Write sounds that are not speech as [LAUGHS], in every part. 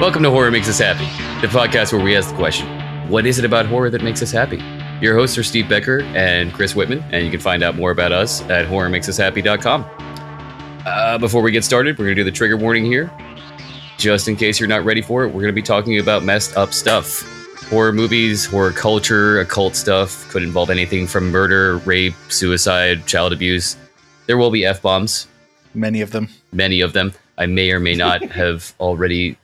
Welcome to Horror Makes Us Happy, the podcast where we ask the question, what is it about horror that makes us happy? Your hosts are Steve Becker and Chris Whitman, and you can find out more about us at horrormakesushappy.com. Uh, before we get started, we're going to do the trigger warning here. Just in case you're not ready for it, we're going to be talking about messed up stuff. Horror movies, horror culture, occult stuff could involve anything from murder, rape, suicide, child abuse. There will be F bombs, Many of them. many of them. I may or may not [LAUGHS] have already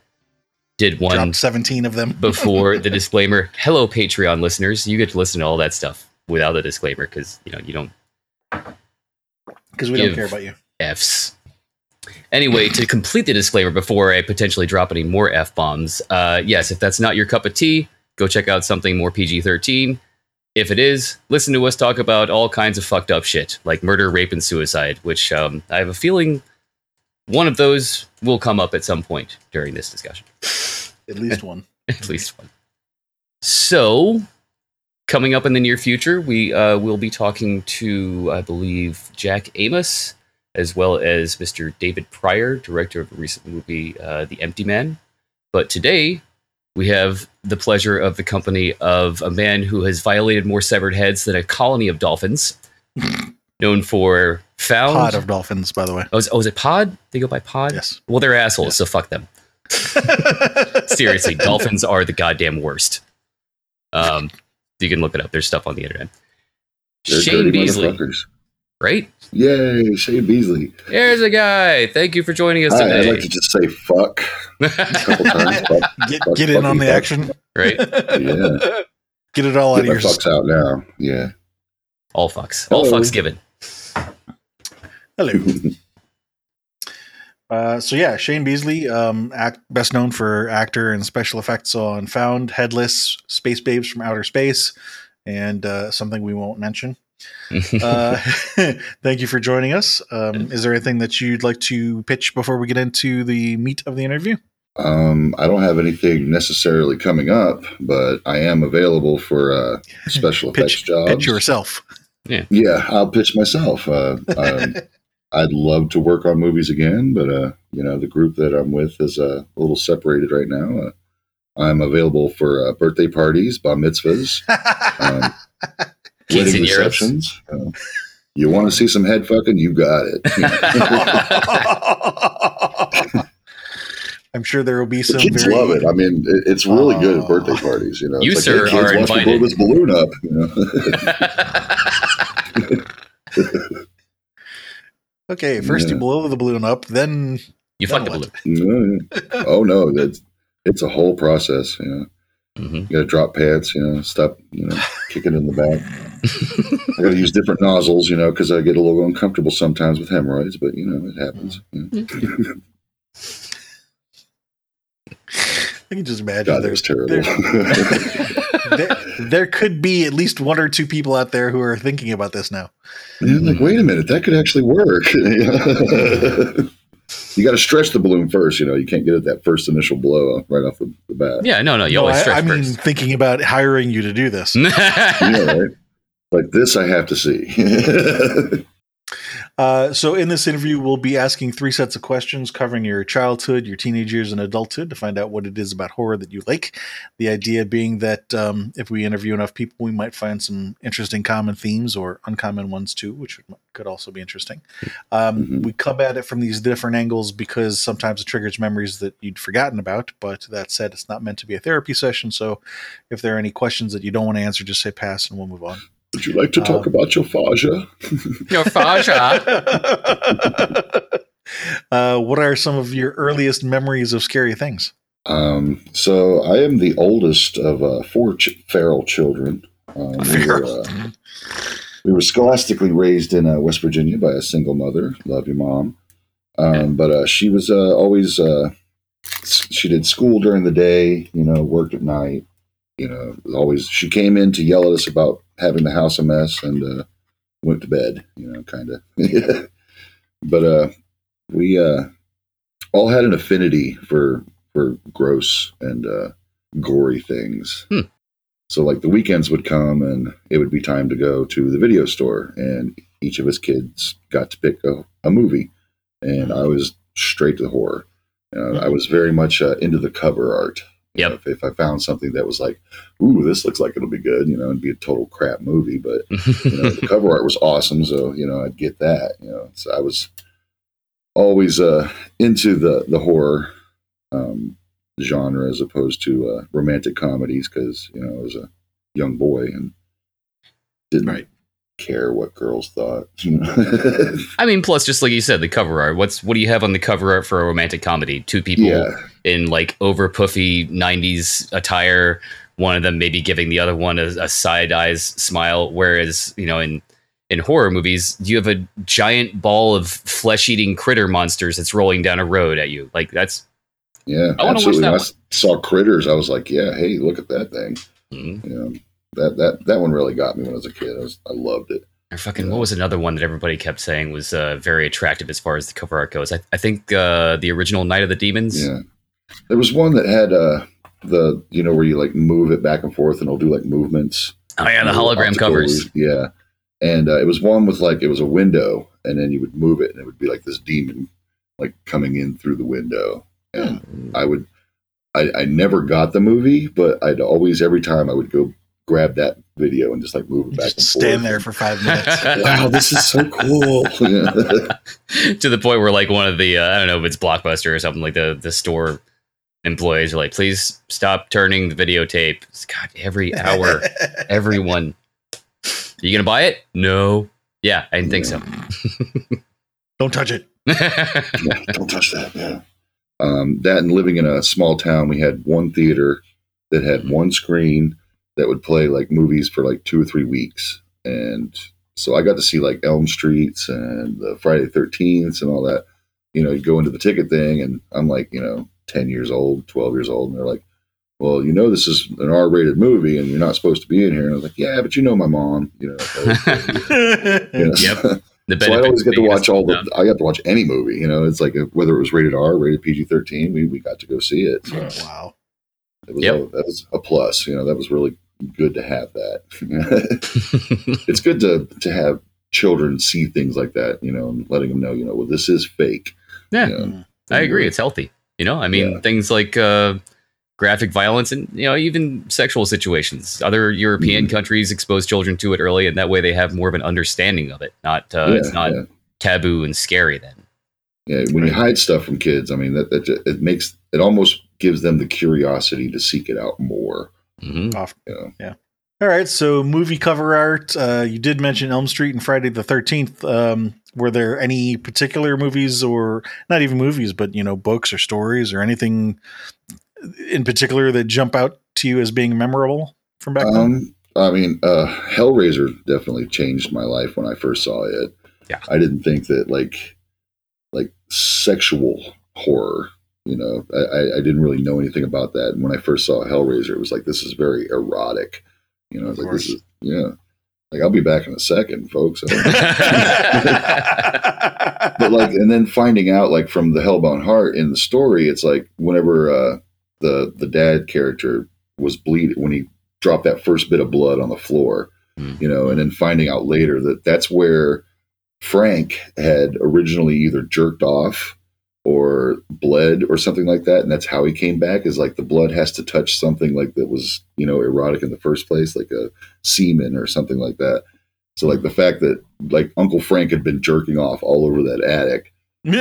did one Dropped 17 of them. before [LAUGHS] the disclaimer. Hello, Patreon listeners. You get to listen to all that stuff without the disclaimer because you know you don't Because we don't care about you. F's. Anyway, to complete the disclaimer before I potentially drop any more F bombs, uh, yes, if that's not your cup of tea, go check out something more PG 13. If it is, listen to us talk about all kinds of fucked up shit, like murder, rape, and suicide, which um, I have a feeling one of those will come up at some point during this discussion. [LAUGHS] At least one. [LAUGHS] at least one. So, coming up in the near future, we uh, will be talking to, I believe, Jack Amos, as well as Mr. David Prior, director of the recent movie uh, The Empty Man. But today, we have the pleasure of the company of a man who has violated more severed heads than a colony of dolphins, [LAUGHS] known for found. Pod of dolphins, by the way. oh, is, oh, is it Pod? They go by Pod? Yes. Well, they're assholes, Yes. so fuck them. [LAUGHS] Seriously, [LAUGHS] dolphins are the goddamn worst. Um, you can look it up. There's stuff on the internet. They're Shane dirty Beasley, right? Yay, Shane Beasley. There's a guy. Thank you for joining us Hi, I'd like to just say fuck a couple [LAUGHS] times. Fuck, Get, fuck, get in on the fuck. action. right? Yeah. Get it all out of my your fucks out now. Yeah. All fucks. All fucks given. Hello. [LAUGHS] Uh, so yeah, Shane Beasley, um, act, best known for actor and special effects on Found, Headless, Space Babes from Outer Space, and uh, something we won't mention. [LAUGHS] Uh, [LAUGHS] thank you for joining us. Um, is there anything that you'd like to pitch before we get into the meat of the interview? Um, I don't have anything necessarily coming up, but I am available for uh, special effects Pitch, jobs. pitch yourself. Yeah, I'll pitch myself. Uh, um, I'd love to work on movies again, but uh, you know, the group that I'm with is uh, a little separated right now. Uh, I'm available for uh, birthday parties, bar mitzvahs, um, [LAUGHS] wedding receptions. Uh, you want to see some head fucking? You got it. [LAUGHS] [LAUGHS] I'm sure there will be some. the kids very, love it. I mean, it, it's really good at birthday parties. You know, You, It's sir, hey, kids, are watch me blow this balloon up. You know? Okay, first you blow the balloon up, then you fucked the balloon. No, oh no, that's it's a whole process. You know, hmm you got to drop pants. You know, stop. You know, kick it in the back. [LAUGHS] I got to use different nozzles. You know, because I get a little uncomfortable sometimes with hemorrhoids. But you know, it happens. you know. [LAUGHS] I can just imagine God, that was terrible. [LAUGHS] there, there could be at least one or two people out there who are thinking about this now. Yeah, like, wait a minute, that could actually work. [LAUGHS] you got to stretch the balloon first. You know, you can't get it that first initial blow right off the, the bat. Yeah, no, no. You No, always I, stretch I mean, first. thinking about hiring you to do this. [LAUGHS] Yeah, right. Like this, I have to see. [LAUGHS] Uh, so, in this interview, we'll be asking three sets of questions covering your childhood, your teenage years, and adulthood to find out what it is about horror that you like. The idea being that um, if we interview enough people, we might find some interesting common themes or uncommon ones too, which could also be interesting. Um, Mhm. We come at it from these different angles because sometimes it triggers memories that you'd forgotten about. But that said, it's not meant to be a therapy session. So, if there are any questions that you don't want to answer, just say pass and we'll move on. Would you like to talk Um, about your fascia? Your fascia. [LAUGHS] [LAUGHS] uh, what are some of your earliest memories of scary things? Um, so I am the oldest of uh, four ch- feral children. Um, we, were, uh, we were scholastically raised in uh, West Virginia by a single mother. Love your mom. Um, but uh, she was uh, always uh, she did school during the day. You know, worked at night. You know, always she came in to yell at us about having the house a mess and uh, went to bed. You know, kind of. [LAUGHS] but uh, we uh, all had an affinity for for gross and uh, gory things. Hmm. So, like the weekends would come, and it would be time to go to the video store, and each of us kids got to pick a, a movie, and I was straight to the horror. Know, I was very much uh, into the cover art. Yep. know, if, if I found something that was like, "Ooh, this looks like it'll be good," you know, it'd be a total crap movie, but [LAUGHS] you know, the cover art was awesome, so you know, I'd get that. You know, so I was always uh, into the the horror um, genre as opposed to uh, romantic comedies because you know I was a young boy and didn't Right. Care what girls thought. You know? [LAUGHS] I mean, plus, just like you said, the cover art. What's what do you have on the cover art for a romantic comedy? Two people yeah, in like over puffy '90s attire. One of them maybe giving the other one a, a side eyes smile. Whereas, you know, in in horror movies, you have a giant ball of flesh eating critter monsters that's rolling down a road at you. Like that's yeah, I absolutely. I one. saw Critters, I was like, yeah, hey, look at that thing. mm. You know, that that that one really got me when I was a kid. I was I loved it. Or fucking what was another one that everybody kept saying was uh, very attractive as far as the cover art goes? I, I think uh, the original Night of the Demons. Yeah. There was one that had uh the you know where you like move it back and forth and it'll do like movements. Oh yeah, the hologram covers. Yeah. And uh, it was one with like it was a window and then you would move it and it would be like this demon like coming in through the window. And Hmm. I would I, I never got the movie, but I'd always every time I would go grab that video and just like move it back Just and stand forth. there for five minutes. [LAUGHS] Wow, this is so cool. [LAUGHS] [LAUGHS] to the point where like one of the uh, I don't know if it's Blockbuster or something like the the store employees are like, please stop turning the videotape. God, every hour, everyone. Are you gonna buy it? No. Yeah, I didn't think so. Don't touch it. Yeah, don't touch that. Yeah. Um, that and living in a small town, we had one theater that had one screen that would play like movies for like two or three weeks, and so I got to see like Elm Streets and the Friday the Thirteenth and all that. You know, you go into the ticket thing, and I'm like, you know, ten years old, twelve years old, and they're like, "Well, you know, this is an R-rated movie, and you're not supposed to be in here." And I was like, "Yeah, but you know, my mom, you know." [LAUGHS] you know? Yep. [LAUGHS] The So I always get to watch all small the. I got to watch any movie. You know, it's like if, whether it was rated R, rated PG thirteen, we, we got to go see it. So wow. it was Yep. a, that was a plus. You know, that was really good to have that. [LAUGHS] it's good to to have children see things like that. You know, and letting them know, you know, well, this is fake. Yeah. You know? I agree. It's healthy. You know, I mean, Yeah. things like uh, graphic violence and you know even sexual situations. Other European Mhm. countries expose children to it early, and that way they have more of an understanding of it. Not uh, it's not yeah. taboo and scary then. Yeah, when you hide stuff from kids, I mean that that it makes it almost gives them the curiosity to seek it out more. Hmm You know? All right, so movie cover art. Uh, you did mention Elm Street and Friday the Thirteenth. Um, were there any particular movies, or not even movies, but you know, books or stories or anything in particular that jump out to you as being memorable from back then? Um, I mean, uh, Hellraiser definitely changed my life when I first saw it. Yeah. I didn't think that like like sexual horror. You know, I, I- I didn't really know anything about that. And when I first saw Hellraiser, it was like this is very erotic. You know, Of like this is yeah. Like I'll be back in a second, folks. [LAUGHS] but like and then finding out like from the hellbound heart in the story it's like whenever uh the the dad character was bleeding when he dropped that first bit of blood on the floor Mm. you know and then finding out later that that's where frank had originally either jerked off or bled or something like that and that's how he came back is like the blood has to touch something like that was you know erotic in the first place like a semen or something like that. So like the fact that like uncle frank had been jerking off all over that attic he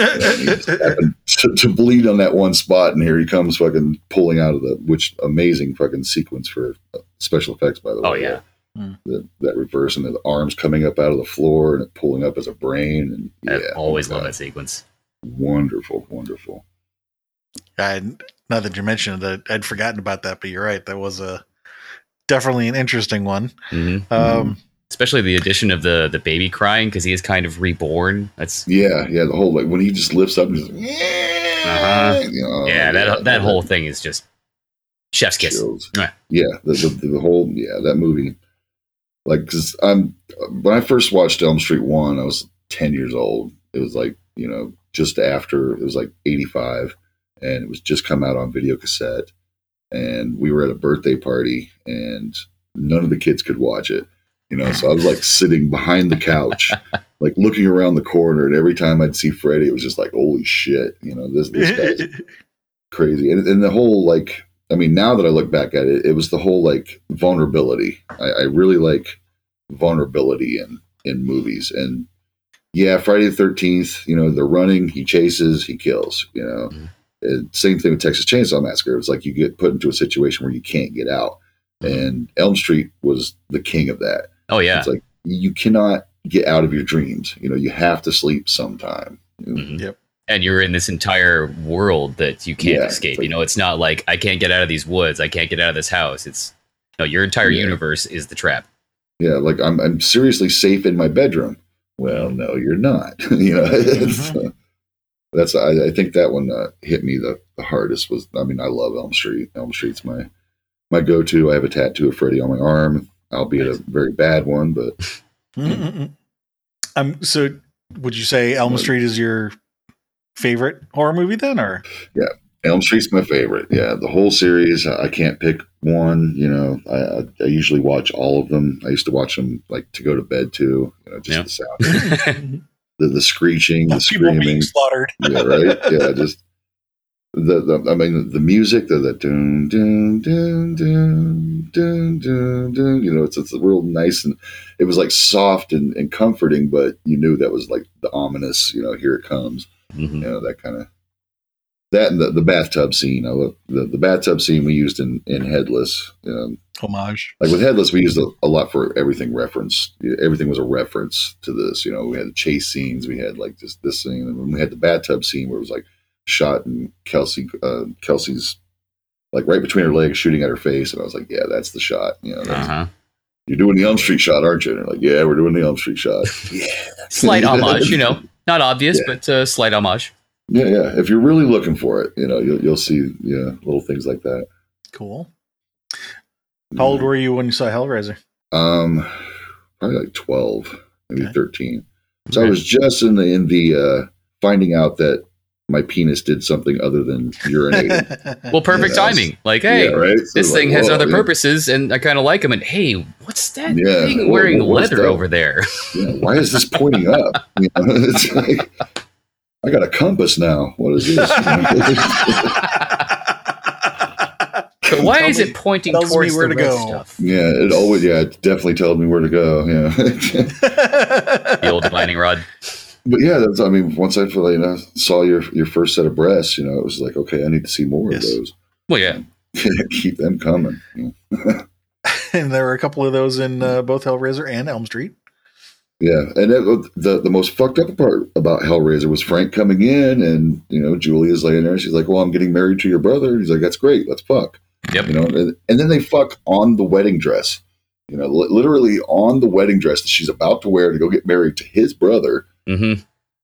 just happened to, to bleed on that one spot and here he comes fucking pulling out of the which amazing fucking sequence for uh, special effects by the way. Oh, yeah. that, that reverse and the arms coming up out of the floor and it pulling up as a brain and I always oh love that sequence. Wonderful wonderful I, now that you mentioned it, I'd forgotten about that, but you're right. That was a definitely an interesting one. hmm Um, Especially the addition of the the baby crying because he is kind of reborn. That's yeah yeah the whole like when he just lifts up and just yeah Uh-huh. you know, yeah, that that whole thing is just chef's kiss. chills. Yeah, the, the the whole yeah that movie. Like, because I'm when I first watched Elm Street one, I was ten years old. It was like you know just after it was like eighty five, and it was just come out on video cassette, and we were at a birthday party, and none of the kids could watch it. You know, so I was like [LAUGHS] sitting behind the couch, like looking around the corner, and every time I'd see Freddy, it was just like, holy shit, you know, this this guy's [LAUGHS] crazy, and, and the whole like, I mean, now that I look back at it, it was the whole like vulnerability. I, I really like vulnerability in in movies, and yeah, Friday the Thirteenth, you know, they're running, he chases, he kills, you know. Mhm. And same thing with Texas Chainsaw Massacre. It's like you get put into a situation where you can't get out, and Elm Street was the king of that. Oh yeah. It's like you cannot get out of your dreams. You know, you have to sleep sometime. Mhm. and you're in this entire world that you can't Yeah, escape. like- you know, it's not like I can't get out of these woods. I can't get out of this house. It's no, your entire Yeah. universe is the trap. Yeah, like I'm, I'm seriously safe in my bedroom. Well, no, you're not. [LAUGHS] you know, it's, uh, that's I, I think that one uh, hit me the, the hardest. Was I mean, I love Elm Street. Elm Street's my my go to. I have a tattoo of Freddy on my arm, albeit a very bad one, but Mm-mm-mm. um, so would you say Elm What? Street is your favorite horror movie then, or Elm Street's my favorite. Yeah, the whole series. I I can't pick one. You know, I, I, I usually watch all of them. I used to watch them like to go to bed too. You know, just Yeah. the sound, [LAUGHS] the, the screeching, the people being screaming. slaughtered? Yeah, right. Yeah, just the, the I mean the music, the the dun dun dun dun dun dun dun. You know, it's it's real nice and it was like soft and, and comforting, but you knew that was like the ominous. You know, here it comes. Mhm. You know that kind of that and the, the bathtub scene. I love the, the bathtub scene we used in in Headless. Um, Homage. like with Headless, we used a, a lot for everything reference. Everything was a reference to this. You know, we had the chase scenes, we had like this this scene, and we had the bathtub scene where it was like shot and Kelsey uh, Kelsey's like right between her legs, shooting at her face, and I was like, yeah, that's the shot. You know, that's, Uh-huh. you're doing the Elm Street shot, aren't you? And they're like, yeah, we're doing the Elm Street shot. yeah, [LAUGHS] Slight homage, you know, not obvious, Yeah. but uh, slight homage. Yeah, yeah. If you're really looking for it, you know, you'll you'll see yeah little things like that. Cool. How old were you when you saw Hellraiser? Um, probably like twelve, maybe Okay. thirteen. So I was just in the in the uh, finding out that my penis did something other than urinating. [LAUGHS] Well, perfect Yeah, timing. Like, hey, yeah, right. So this like, thing has whoa, other yeah, purposes, and I kind of like them. And hey, what's that Yeah, thing what- wearing what was leather that? over there? yeah, why is this pointing up? [LAUGHS] You know, it's like I got a compass now. What is this? [LAUGHS] But why Tell is me- it pointing tells me towards where the to red go. stuff? yeah, it always yeah, it definitely tells me where to go. Yeah. [LAUGHS] The old divining rod. But yeah, that's, I mean, once I feel, you know, saw your your first set of breasts, you know, it was like, okay, I need to see more Yes. of those. Well, yeah. [LAUGHS] Keep them coming. and there were a couple of those in uh, both Hellraiser and Elm Street. Yeah, and it, the the most fucked up part about Hellraiser was Frank coming in, and you know Julia's laying there. She's like, "Well, I'm getting married to your brother." He's like, "That's great. Let's fuck." Yep. You know, and, and then they fuck on the wedding dress. You know, li- literally on the wedding dress that she's about to wear to go get married to his brother. hmm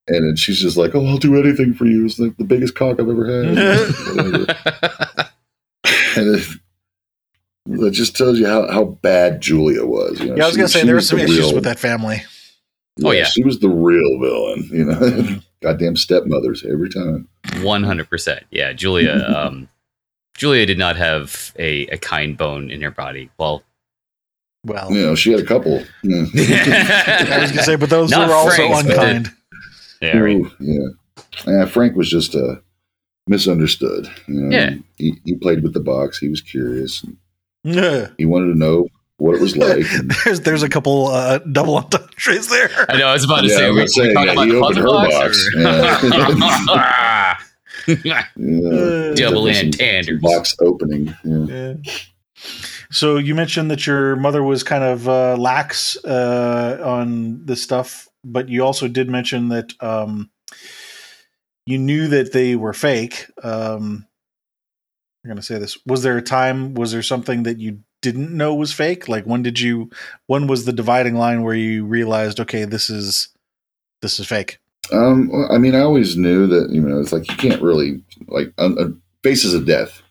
And then she's just like, "Oh, I'll do anything for you." It's like the biggest cock I've ever had. Whatever. [LAUGHS] and it, it just tells you how, how bad Julia was. You know, Yeah, I was she- gonna say there were some the issues real- with that family. Oh, yeah. she was the real villain. You know, [LAUGHS] goddamn stepmothers every time. One hundred percent. Yeah, Julia. [LAUGHS] Um, Julia did not have a, a kind bone in her body. Well, Well, You know, she had a couple. Yeah, [LAUGHS] I was gonna say, but those Not were also unkind. yeah, right. Ooh, yeah. Yeah, Frank was just uh, misunderstood. You know? Yeah. he, he played with the box. He was curious. Yeah. He wanted to know what it was [LAUGHS] like. There's there's a couple uh, double entendres there. I know. I was about to Yeah, say. We was saying, talking yeah, he about opened puzzle her box, box. yeah, [LAUGHS] Double Definitely entendres. some box opening. Yeah. Yeah. So you mentioned that your mother was kind of uh, lax uh, on this stuff, but you also did mention that um, you knew that they were fake. Um, I'm going to say this: Was there a time? Was there something that you didn't know was fake? Like when did you? When was the dividing line where you realized, okay, this is this is fake? Um, well, I mean, I always knew that you know it's like you can't really like un, uh, faces of death,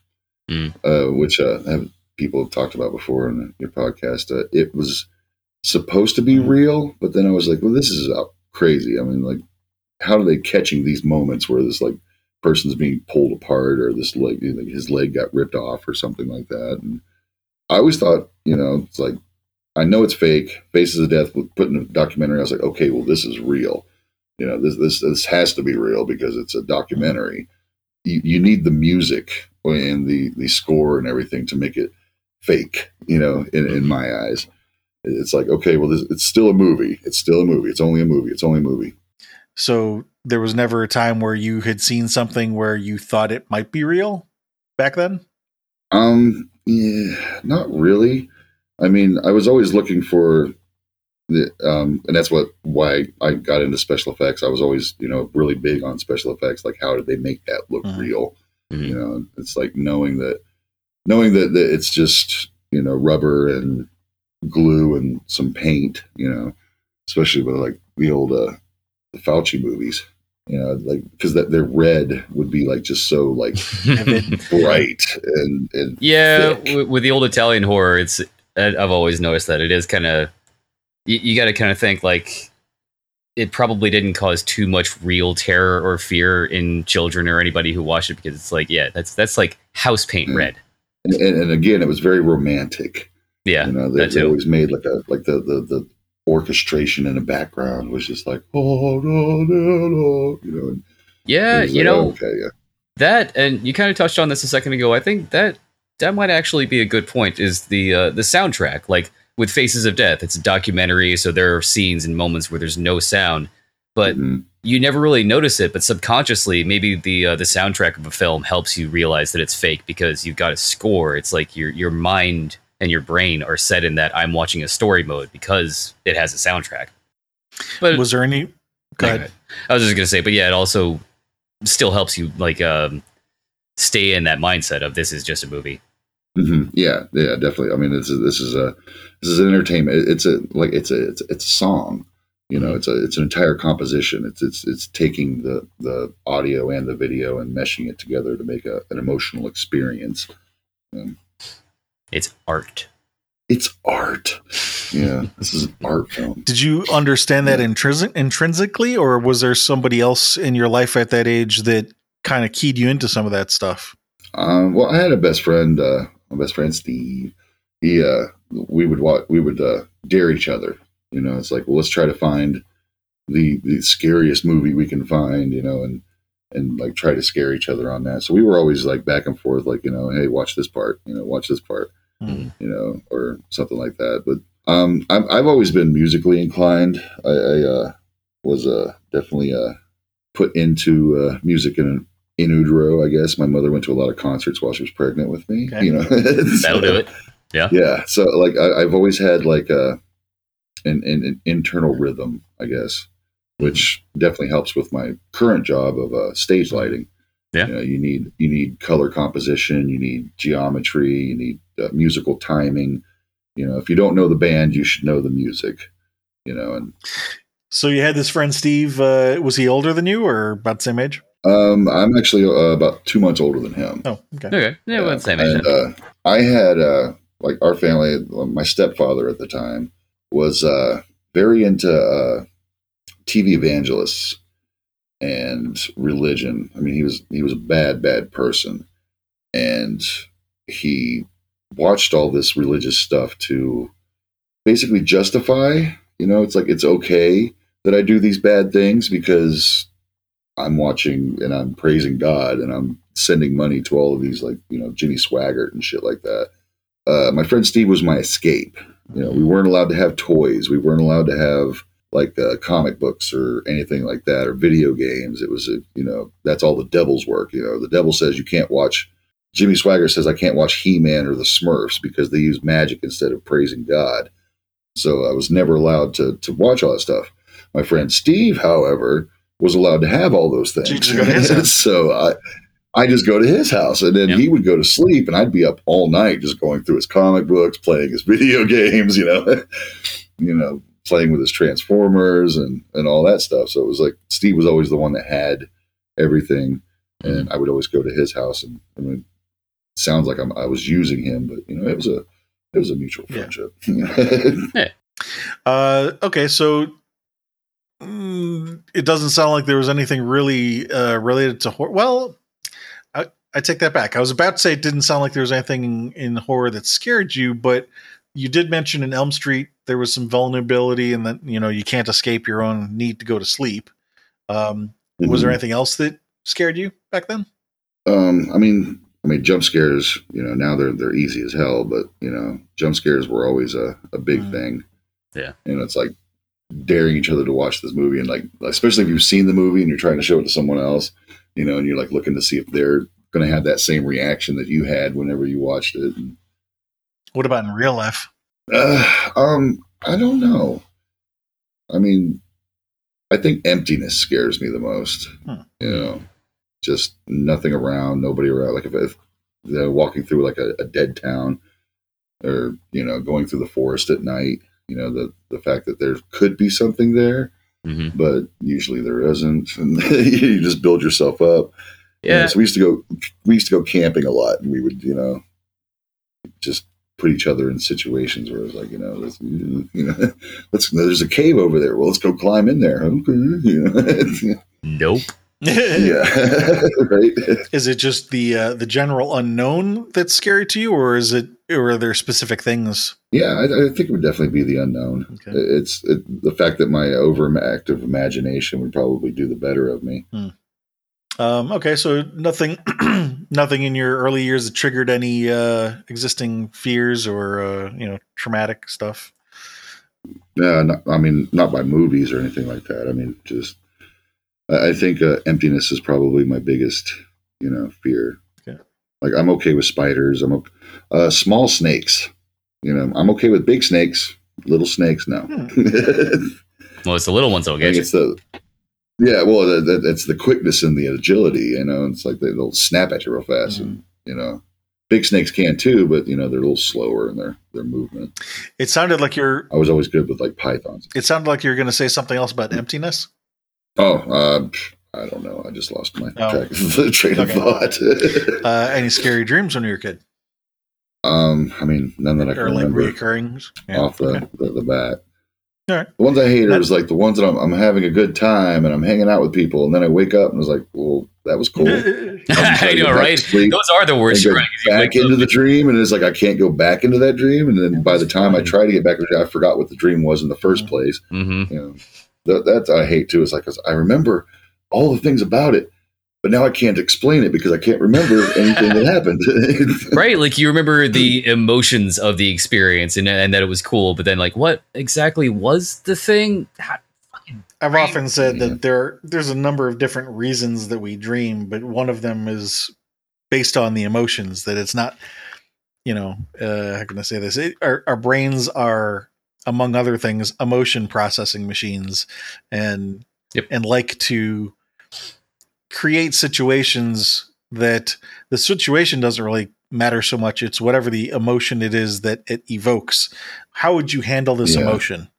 Mm. uh, which uh, have, people have talked about before in your podcast. Uh, it was supposed to be Mhm. real, but then I was like, well, this is uh, crazy. I mean, like, how are they catching these moments where this like person's being pulled apart or this leg, like his leg got ripped off or something like that? And I always thought, you know, it's like I know it's fake. Faces of Death put in a documentary. I was like, okay, well, this is real. You know, this this this has to be real because it's a documentary. You, you need the music and the the score and everything to make it fake. You know, in, in my eyes, it's like okay, well, this, it's still a movie. It's still a movie. It's only a movie. It's only a movie. So there was never a time where you had seen something where you thought it might be real back then. Um, yeah, not really. I mean, I was always looking for the, um, and that's what why I got into special effects. I was always, you know, really big on special effects. Like, how did they make that look Mhm. real? Mhm. You know, it's like knowing that, knowing that, that it's just you know rubber and glue and some paint. You know, especially with like the old uh, the Fulci movies. You know, like because that their red would be like just so like [LAUGHS] bright and and yeah, thick. w- with the old Italian horror, it's I- I've always noticed that it is kind of you, you got to kind of think like it probably didn't cause too much real terror or fear in children or anybody who watched it because it's like yeah, that's that's like house paint Mm. red. and, and, and again, it was very romantic. Yeah, you know, they, that they always made like a like the the the orchestration in the background was just like oh no no no, you know. and yeah, you like, know okay, yeah, that, and you kind of touched on this a second ago. I think that that might actually be a good point. Is the uh, the soundtrack like with Faces of Death? It's a documentary, so there are scenes and moments where there's no sound, but Mhm. you never really notice it, but subconsciously, maybe the uh, the soundtrack of a film helps you realize that it's fake because you've got a score. It's like your your mind and your brain are set in that I'm watching a story mode because it has a soundtrack. But Was there any? Go ahead. I was just gonna say, but yeah, it also still helps you like um, stay in that mindset of this is just a movie. hmm Yeah, yeah, definitely. I mean, this is this is a this is an entertainment. It's a like it's a it's, it's a song. You know, it's a it's an entire composition. It's it's it's taking the the audio and the video and meshing it together to make a, an emotional experience. It's art. It's art. Yeah, this is an art film. Did you understand that intrinsic, intrinsically, or was there somebody else in your life at that age that kind of keyed you into some of that stuff? Um, well, I had a best friend, uh, my best friend Steve. He, uh, we would watch, we would uh, dare each other. You know, it's like, well, let's try to find the the scariest movie we can find. You know, and and like try to scare each other on that. So we were always like back and forth, like you know, hey, watch this part. You know, watch this part. Mm. You know, or something like that. But um, I'm, I've always been musically inclined. I, I uh, was uh, definitely uh, put into uh, music in in utero. I guess my mother went to a lot of concerts while she was pregnant with me. Okay. You know, [LAUGHS] That'll do it. Yeah. Yeah. So like I, I've always had like a an, an, an internal rhythm, I guess, which definitely helps with my current job of uh, stage lighting. Yeah. You, know, you need you need color composition, you need geometry, you need uh, musical timing. You know, if you don't know the band, you should know the music. You know, and So you had this friend Steve. Uh, was he older than you, or about the same age? um, I'm actually uh, about two months older than him. Oh, okay. Okay, yeah, well, same age. And, uh, I had uh, like our family. My stepfather at the time was uh, very into uh, TV evangelists and religion. I mean, he was he was a bad, bad person, and he watched all this religious stuff to basically justify. You know, it's like it's okay that I do these bad things because I'm watching and I'm praising God and I'm sending money to all of these like you know Jimmy Swaggart and shit like that. Uh, my friend Steve was my escape. You know, we weren't allowed to have toys. We weren't allowed to have like uh, comic books or anything like that or video games. It was a you know that's all the devil's work. You know, the devil says you can't watch. Jimmy Swaggart says I can't watch He Man or the Smurfs because they use magic instead of praising God. So I was never allowed to to watch all that stuff. My friend Steve, however, was allowed to have all those things. So you just go to his [LAUGHS] house. so I, I just go to his house, and then Yeah. he would go to sleep, and I'd be up all night just going through his comic books, playing his [LAUGHS] video games, you know, [LAUGHS] you know, playing with his Transformers and and all that stuff. So it was like Steve was always the one that had everything, and I would always go to his house, and I mean, it sounds like I'm, I was using him, but you know, it was a it was a mutual Yeah. friendship. [LAUGHS] Uh, okay, so mm, it doesn't sound like there was anything really uh, related to horror. Well, I, I take that back. I was about to say it didn't sound like there was anything in, in horror that scared you, but you did mention in Elm Street there was some vulnerability, and that you know you can't escape your own need to go to sleep. Um, Was there Mhm. anything else that scared you back then? Um, I mean, I mean, jump scares. You know, now they're they're easy as hell, but you know, jump scares were always a, a big Mm. thing. Yeah. and it's like daring each other to watch this movie, and like especially if you've seen the movie and you're trying to show it to someone else, you know, and you're like looking to see if they're going to have that same reaction that you had whenever you watched it. And, What about in real life? uh, um, I don't know. I mean, I think emptiness scares me the most. Hmm. You know, just nothing around, nobody around. Like if, if they're walking through like a, a dead town, or you know, going through the forest at night. You know, the the fact that there could be something there, hmm but usually there isn't, [LAUGHS] and you just build yourself up. You know, Yeah. so we used to go we used to go camping a lot and we would, you know, just put each other in situations where it's like, you know, let's you know, [LAUGHS] let's there's a cave over there. Well, let's go climb in there. Okay. You know? Nope. [LAUGHS] yeah. [LAUGHS] right. Is it just the uh, the general unknown that's scary to you, or is it, or are there specific things? Yeah, I, I think it would definitely be the unknown. Okay. It's it, the fact that my overactive imagination would probably do the better of me. Um, okay, so nothing, [CLEARS THROAT] nothing in your early years that triggered any uh, existing fears or uh, you know traumatic stuff. Yeah, not, I mean, not by movies or anything like that. I mean, just I I think uh, emptiness is probably my biggest, you know, fear. Okay. Like I'm okay with spiders. I'm okay, uh, small snakes. You know, I'm okay with big snakes. Little snakes, no. [LAUGHS] Well, it's the little ones that'll I think get you. it's the yeah. Well, that, that, it's the quickness and the agility. You know, it's like they, they'll snap at you real fast, and you know, big snakes can too, but you know they're a little slower in their their movement. It sounded like you're. I was always good with like pythons. It sounded like you're going to say something else about emptiness. Oh, uh, I don't know. I just lost my Oh. track of, train of thought. [LAUGHS] Uh, any [LAUGHS] scary dreams when you were a kid, um, I mean, none that I can or like remember reoccurring? Yeah, off the, okay. the, the bat. All right. The ones I hate are was like the ones that I'm, I'm having a good time and I'm hanging out with people, and then I wake up and I was like, "Well, that was cool." [LAUGHS] I know, right? Those are the worst. go You're right. 'cause you back wake up- into the dream, and it's like I can't go back into that dream. And then by the time I try to get back, into the I forgot what the dream was in the first Mhm. place. Mhm. You know, that, that's I hate too. It's like 'cause I remember all the things about it, but now I can't explain it because I can't remember anything that happened. [LAUGHS] right like you remember the emotions of the experience and, and that it was cool but then like what exactly was the thing How- I've often said Yeah. that there there's a number of different reasons that we dream, but one of them is based on the emotions. That it's not, you know, uh, how can I say this? It, our our brains are, among other things, emotion processing machines, and Yep. and like to create situations that the situation doesn't really matter so much. It's whatever the emotion it is that it evokes. How would you handle this Yeah. emotion?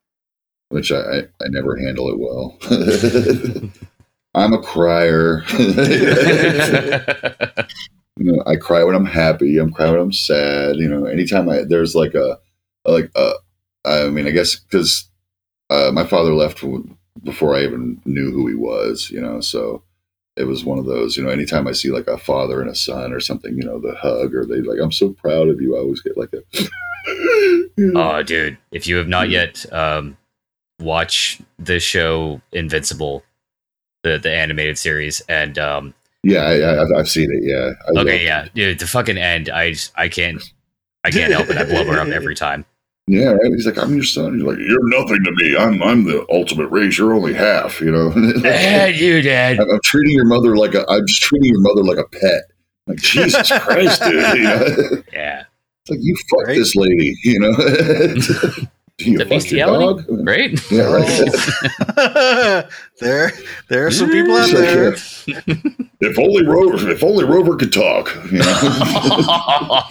Which I, I, never handle it well. [LAUGHS] I'm a crier. [LAUGHS] you know, I cry when I'm happy. I'm cry when I'm sad. You know, anytime I there's like a like a, I mean, I guess because uh, my father left before I even knew who he was. You know, so it was one of those. You know, anytime I see like a father and a son or something, you know, the hug or they like, I'm so proud of you. I always get like a. [LAUGHS] oh dude if you have not yet um watch the show invincible the the animated series and um yeah, I, I've seen it. Yeah. I okay it. yeah dude the fucking end i just- i can't i can't help it i blubber up every time Yeah, right. He's like, I'm your son. He's like, you're nothing to me. I'm I'm the ultimate race. You're only half. You know. dad [LAUGHS] eh, you dad I'm, I'm treating your mother like a. I'm just treating your mother like a pet. Like Jesus [LAUGHS] Christ, dude. You know? It's yeah like you fuck Right. this lady. You know. [LAUGHS] You The bestiality? dog? right Yeah, right. There, there are some people out there. if only Rover. If only Rover could talk. You know.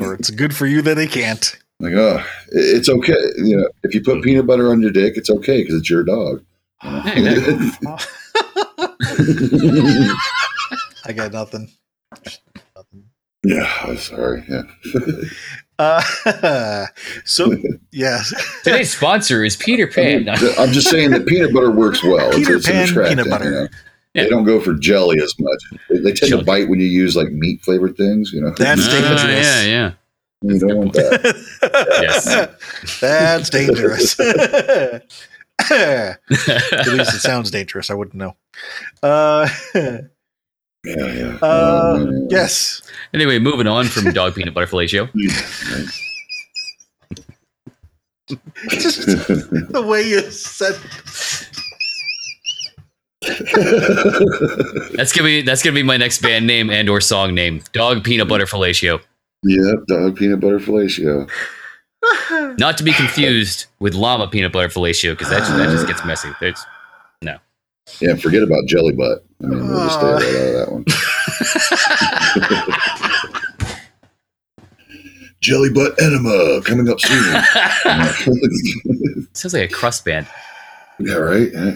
or it's good for you that they can't. Like, oh, it's okay. You know, if you put peanut butter on your dick, it's okay because it's your dog. You I got nothing. Nothing. [LAUGHS] yeah, I'm sorry. Yeah. [LAUGHS] Uh, [LAUGHS] so yes, today's sponsor is peter pan I'm just saying that peanut butter works well. Peter an Pan attractant, peanut butter. you know? Yeah. They don't go for jelly as much. They, they tend Jelly. to bite when you use like meat flavored things. You know. That's dangerous. yeah yeah You don't want that. [LAUGHS] Yes. [LAUGHS] That's dangerous. [LAUGHS] At least it sounds dangerous. I wouldn't know. Uh, Yeah, yeah. uh, Um, yes. anyway, moving on from dog peanut butter fellatio. Just the way you said That's gonna be that's gonna be my next band name and or song name. Dog peanut butter fellatio. Yep, dog peanut butter fellatio. [LAUGHS] Not to be confused with llama peanut butter fellatio, because that, that just gets messy. There's no. Yeah, forget about jelly butt. I mean, we'll just stay right out of that one. [LAUGHS] jelly butt enema coming up soon. sounds like a crust band. yeah, right. Yeah.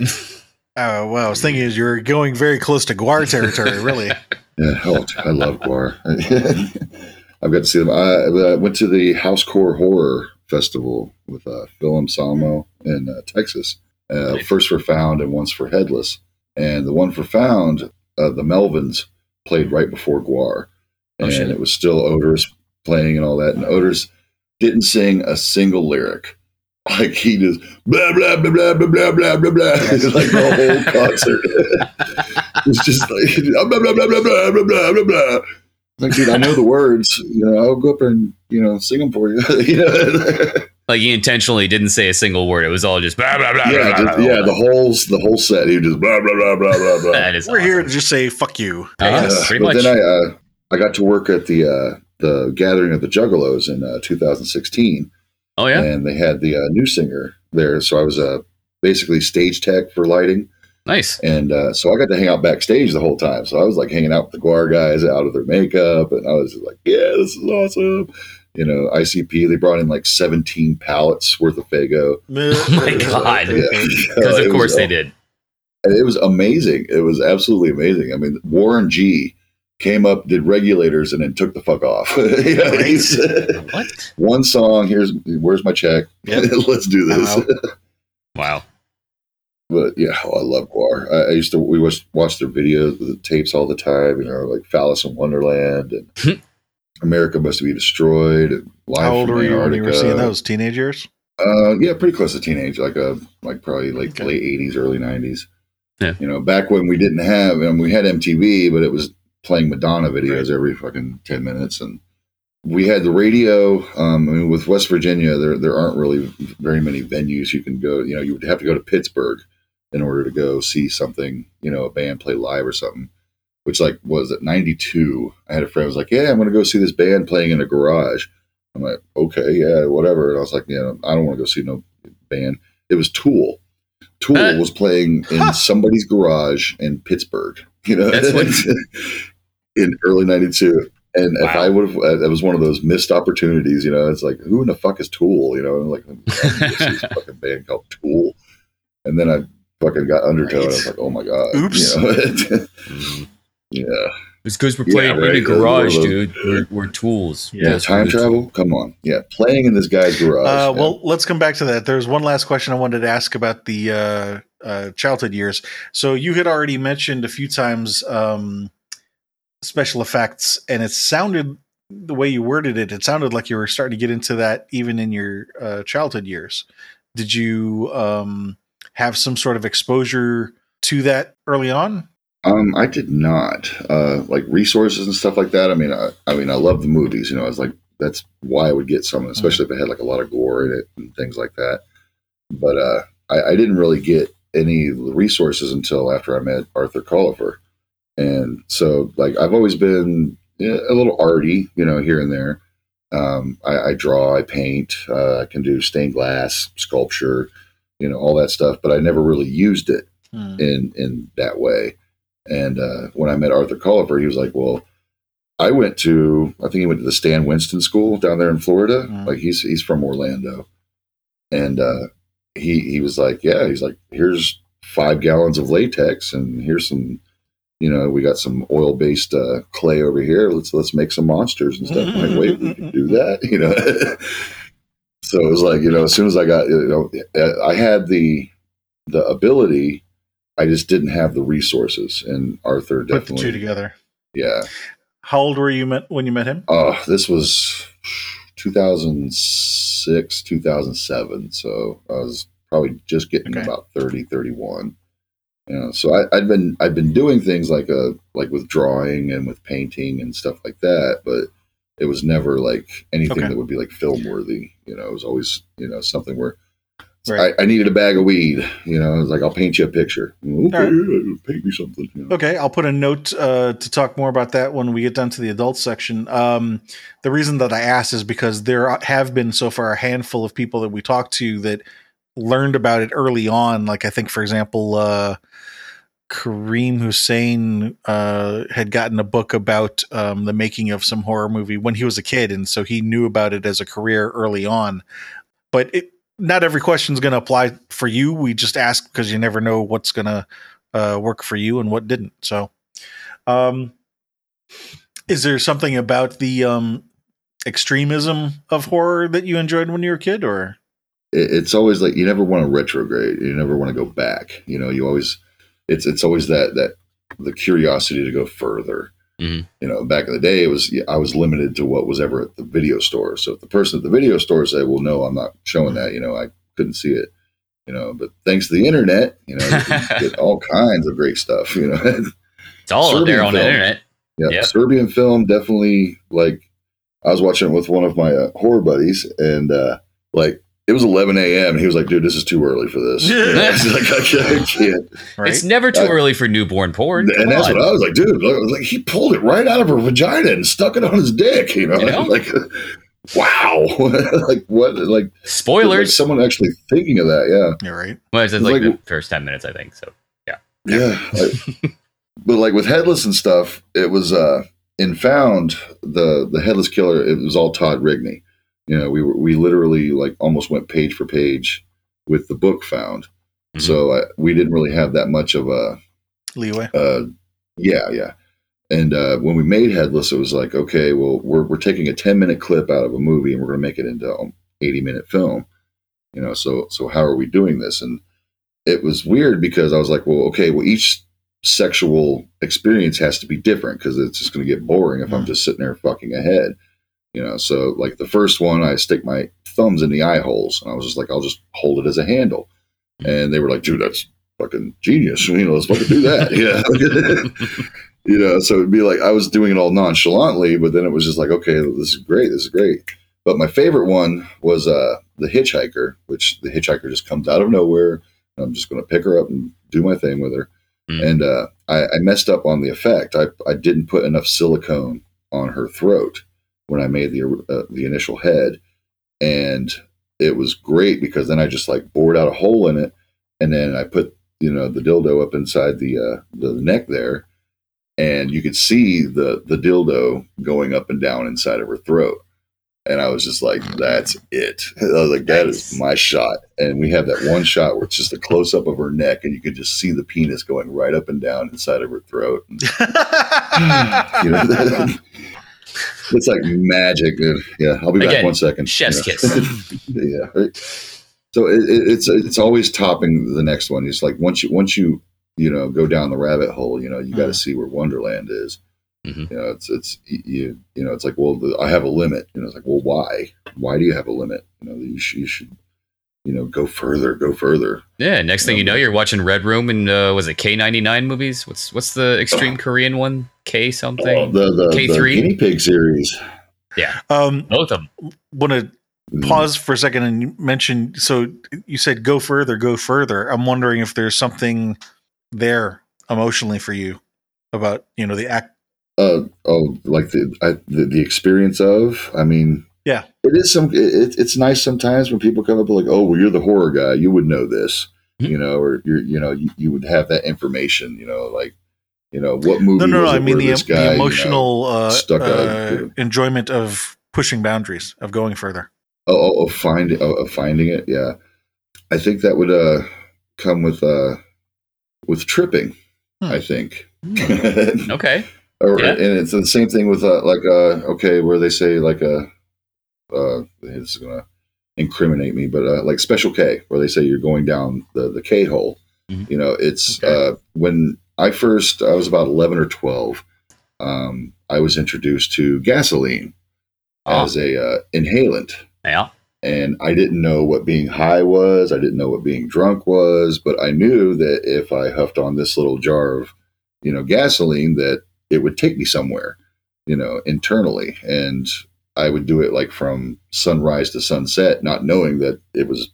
Oh, well, I was thinking is you're going very close to Gwar territory, really. [LAUGHS] Yeah, oh, I love Gwar. I've got to see them. I, I went to the Housecore Horror Festival with uh, Phil Anselmo in uh, Texas. Uh, first for Found and once for Headless. And the one for Found, uh, the Melvins played right before Gwar. Oh, And shit. it was still Oderus playing and all that. And Oderus didn't sing a single lyric. Like he just blah blah blah blah blah blah blah blah blah like the whole concert. it's just like blah blah blah blah blah blah blah blah blah. Like, dude, I know the words. You know, I'll go up and you know sing them for you. [LAUGHS] you know? Like he intentionally didn't say a single word. It was all just blah blah blah. yeah, blah, just, blah, yeah. blah. The whole the whole set. He just blah blah blah blah blah blah. That is We're awesome. here to just say fuck you. Uh-huh. Yeah, pretty but much. then I uh, I got to work at the uh, the gathering of the Juggalos in uh, 2016, Oh yeah, and they had the uh, new singer there. So I was uh, basically stage tech for lighting, nice. and uh, so I got to hang out backstage the whole time. So I was like hanging out with the Gwar guys out of their makeup, and I was like, "Yeah, this is awesome." You know, ICP they brought in like 17 pallets worth of Faygo. [LAUGHS] Oh [LAUGHS] my God. Yeah. [LAUGHS] Because It of was course they did. it was amazing. It was absolutely amazing. I mean, Warren G came up, did regulators, and then took the fuck off. You know, Right. he's- What? one song. Here's where's my check. Yep. Let's do this. I'm Wow. But yeah, oh, I love Gwar. I, I used to we was watch their videos, the tapes all the time. You know, like Phallus in Wonderland and [LAUGHS] America Must Be Destroyed. And Live How old from were you when you were seeing those? Teenage years? Uh, yeah, pretty close to teenage, like a like probably like Okay. late eighties, early nineties. Yeah. You know, back when we didn't have, and we had MTV, but it was playing Madonna videos every fucking ten minutes, and we had the radio. Um, I mean, with West Virginia, there there aren't really very many venues you can go. You know, you would have to go to Pittsburgh in order to go see something. You know, a band play live or something. Which like was at ninety two. I had a friend who was like, "Yeah, I'm going to go see this band playing in a garage." I'm like, okay, yeah, whatever. And I was like, yeah, I don't want to go see no band. It was Tool. Tool Uh, was playing in somebody's garage in Pittsburgh. You know, That's [LAUGHS] in early '92. And if I would have, that was one of those missed opportunities. You know, it's like, who in the fuck is Tool? You know, and like, I'm [LAUGHS] see this fucking band called Tool. And then I fucking got Undertow. And I was like, oh my god. Oops. You know? [LAUGHS] Mhm. yeah. It's because we're Yeah, playing right. in a garage, Those- dude. We're, we're tools. Yeah, Yeah. Time travel. Come on. Yeah. Playing in this guy's [LAUGHS] garage. Uh, Yeah. well, let's come back to that. There's one last question I wanted to ask about the uh, uh, childhood years. So you had already mentioned a few times um, special effects, and it sounded the way you worded it. It sounded like you were starting to get into that even in your uh, childhood years. Did you um, have some sort of exposure to that early on? Um, I did not uh, like resources and stuff like that. I mean, I, I mean, I love the movies. You know, I was like, that's why I would get some, especially if it had like a lot of gore in it and things like that. But uh, I, I didn't really get any resources until after I met Arthur Cullipher, and so like I've always been a little arty, you know, here and there. Um, I, I draw, I paint, uh, I can do stained glass, sculpture, you know, all that stuff. But I never really used it Hmm. in in that way. And uh, when I met Arthur Cullipher, he was like, "Well, I went to I think he went to the Stan Winston School down there in Florida. Mhm. Like he's he's from Orlando, and uh, he he was like, yeah, he's like, here's five gallons of latex, and here's some." You know, we got some oil-based uh, clay over here. Let's let's make some monsters and stuff. I'm like, wait, we can do that. [LAUGHS] You know, so it was like, you know, as soon as I got, you know, I had the the ability I just didn't have the resources, and Arthur Put the two together. yeah. How old were you met when you met him? Oh, this was 2006, 2007. So I was probably just getting Okay. about 30, 31. You know, so I, I'd been I'd been doing things like uh like with drawing and with painting and stuff like that, but it was never like anything Okay. that would be like film worthy. You know, it was always you know something where Right. I, I needed a bag of weed. You know, I was like, I'll paint you a picture. Okay, All paint me something. You know? Okay, I'll put a note uh, to talk more about that when we get down to the adult section. Um, the reason that I asked is because there have been so far a handful of people that we talked to that learned about it early on. Like I think, for example, uh, Kareem Hussein uh, had gotten a book about um, the making of some horror movie when he was a kid, and so he knew about it as a career early on. But it, not every question is going to apply for you. We just ask because you never know what's going to uh, work for you and what didn't. So, um, is there something about the um, extremism of horror that you enjoyed when you were a kid, or it, it's always like you never want to retrograde. You never want to go back. You know, you always it's it's always that that the curiosity to go further. Mhm. You know, back in the day, it was I was limited to what was ever at the video store. So if the person at the video store said, "Well, no, I'm not showing that," you know, I couldn't see it. You know, but thanks to the internet, you know, you [LAUGHS] get all kinds of great stuff. You know, It's all out there Serbian on the internet. Yeah, Yep. Serbian film definitely like I was watching it with one of my uh, horror buddies and uh like it was 11 a.m. and he was like, dude, this is too early for this. You know, it's like, I can't, I can't. right? It's never too Uh, early for newborn porn. And that's on. what I was like, dude, look, like he pulled it right out of her vagina and stuck it on his dick, you know? You [LAUGHS] know? Like, wow. [LAUGHS] like, what? Like, like, Spoilers. someone actually thinking of that, yeah. You're right. well, it's It's like, like- the first 10 minutes, I think. So, Yeah. like- [LAUGHS] but like with Headless and stuff, it was uh in Found the the Headless Killer. It was all Todd Rigney. You know, we were we literally like almost went page for page with the book Found. Mhm. So uh, we didn't really have that much of a Leeway. uh yeah yeah. And uh, when we made Headless, it was like, okay, well, we're we're taking a ten minute clip out of a movie and we're going to make it into an eighty minute film. You know, so so how are we doing this? And it was weird because I was like, well, okay, well, each sexual experience has to be different because it's just going to get boring if I'm Mhm. just sitting there fucking ahead. You know, so like the first one, I stick my thumbs in the eye holes, and I was just like, I'll just hold it as a handle. And they were like, dude, that's fucking genius. You know, let's fucking do that. [LAUGHS] Yeah. [LAUGHS] you know, so it'd be like I was doing it all nonchalantly, but then it was just like, okay, this is great, this is great. But my favorite one was uh, the hitchhiker, which the hitchhiker just comes out of nowhere. I'm just going to pick her up and do my thing with her. Mm. And uh, I, I messed up on the effect. I, I didn't put enough silicone on her throat when I made the uh, the initial head, and it was great because then I just like bored out a hole in it, and then I put you know the dildo up inside the uh, the neck there, and you could see the the dildo going up and down inside of her throat. And I was just like, "That's it." [LAUGHS] I was like, "That is Nice. my shot." And we have that one shot where it's just a close up of her neck, and you could just see the penis going right up and down inside of her throat. And, [LAUGHS] [LAUGHS] you know, it's like magic. dude. Yeah, I'll be back Again, one second. chef's Yeah. kiss. [LAUGHS] yeah. So it, it, it's it's always topping the next one. It's like once you once you you know go down the rabbit hole, you know you got to Mhm. see where Wonderland is. Mhm. You know, it's it's you you know it's like well the, I have a limit. You know, it's like well why why do you have a limit? You know you should, you should you know go further, go further. Yeah, next thing you know, you're watching Red Room and uh, was it K99 movies? What's what's the extreme [SIGHS] Korean one? K something? the the, the K3? guinea pig series. Yeah, um, both of them. want to Mm. pause for a second and mention? so you said go further go further i'm wondering if there's something there emotionally for you about you know the act uh oh like the, I, the the experience of i mean Yeah. it is some it, it's nice sometimes when people come up like oh well you're the horror guy you would know this Mhm. you know or you're you know you, you would have that information you know like you know what movie no no no i mean where the, this the guy, you know, emotional uh, stuck a- uh, enjoyment of pushing boundaries of going further oh, oh, of finding oh, of finding it yeah i think that would uh come with uh with tripping Hmm. i think [LAUGHS] Okay. Or, Yeah. and it's the same thing with uh, like uh okay where they say like a uh this is gonna incriminate me but uh, like special k where they say you're going down the the k hole Mhm. you know it's Okay. uh when i first i was about 11 or 12 um i was introduced to gasoline Oh. as a uh, inhalant. Yeah. and I didn't know what being high was. I didn't know what being drunk was, but I knew that if I huffed on this little jar of, you know, gasoline, that it would take me somewhere, you know, internally, and I would do it like from sunrise to sunset, not knowing that it was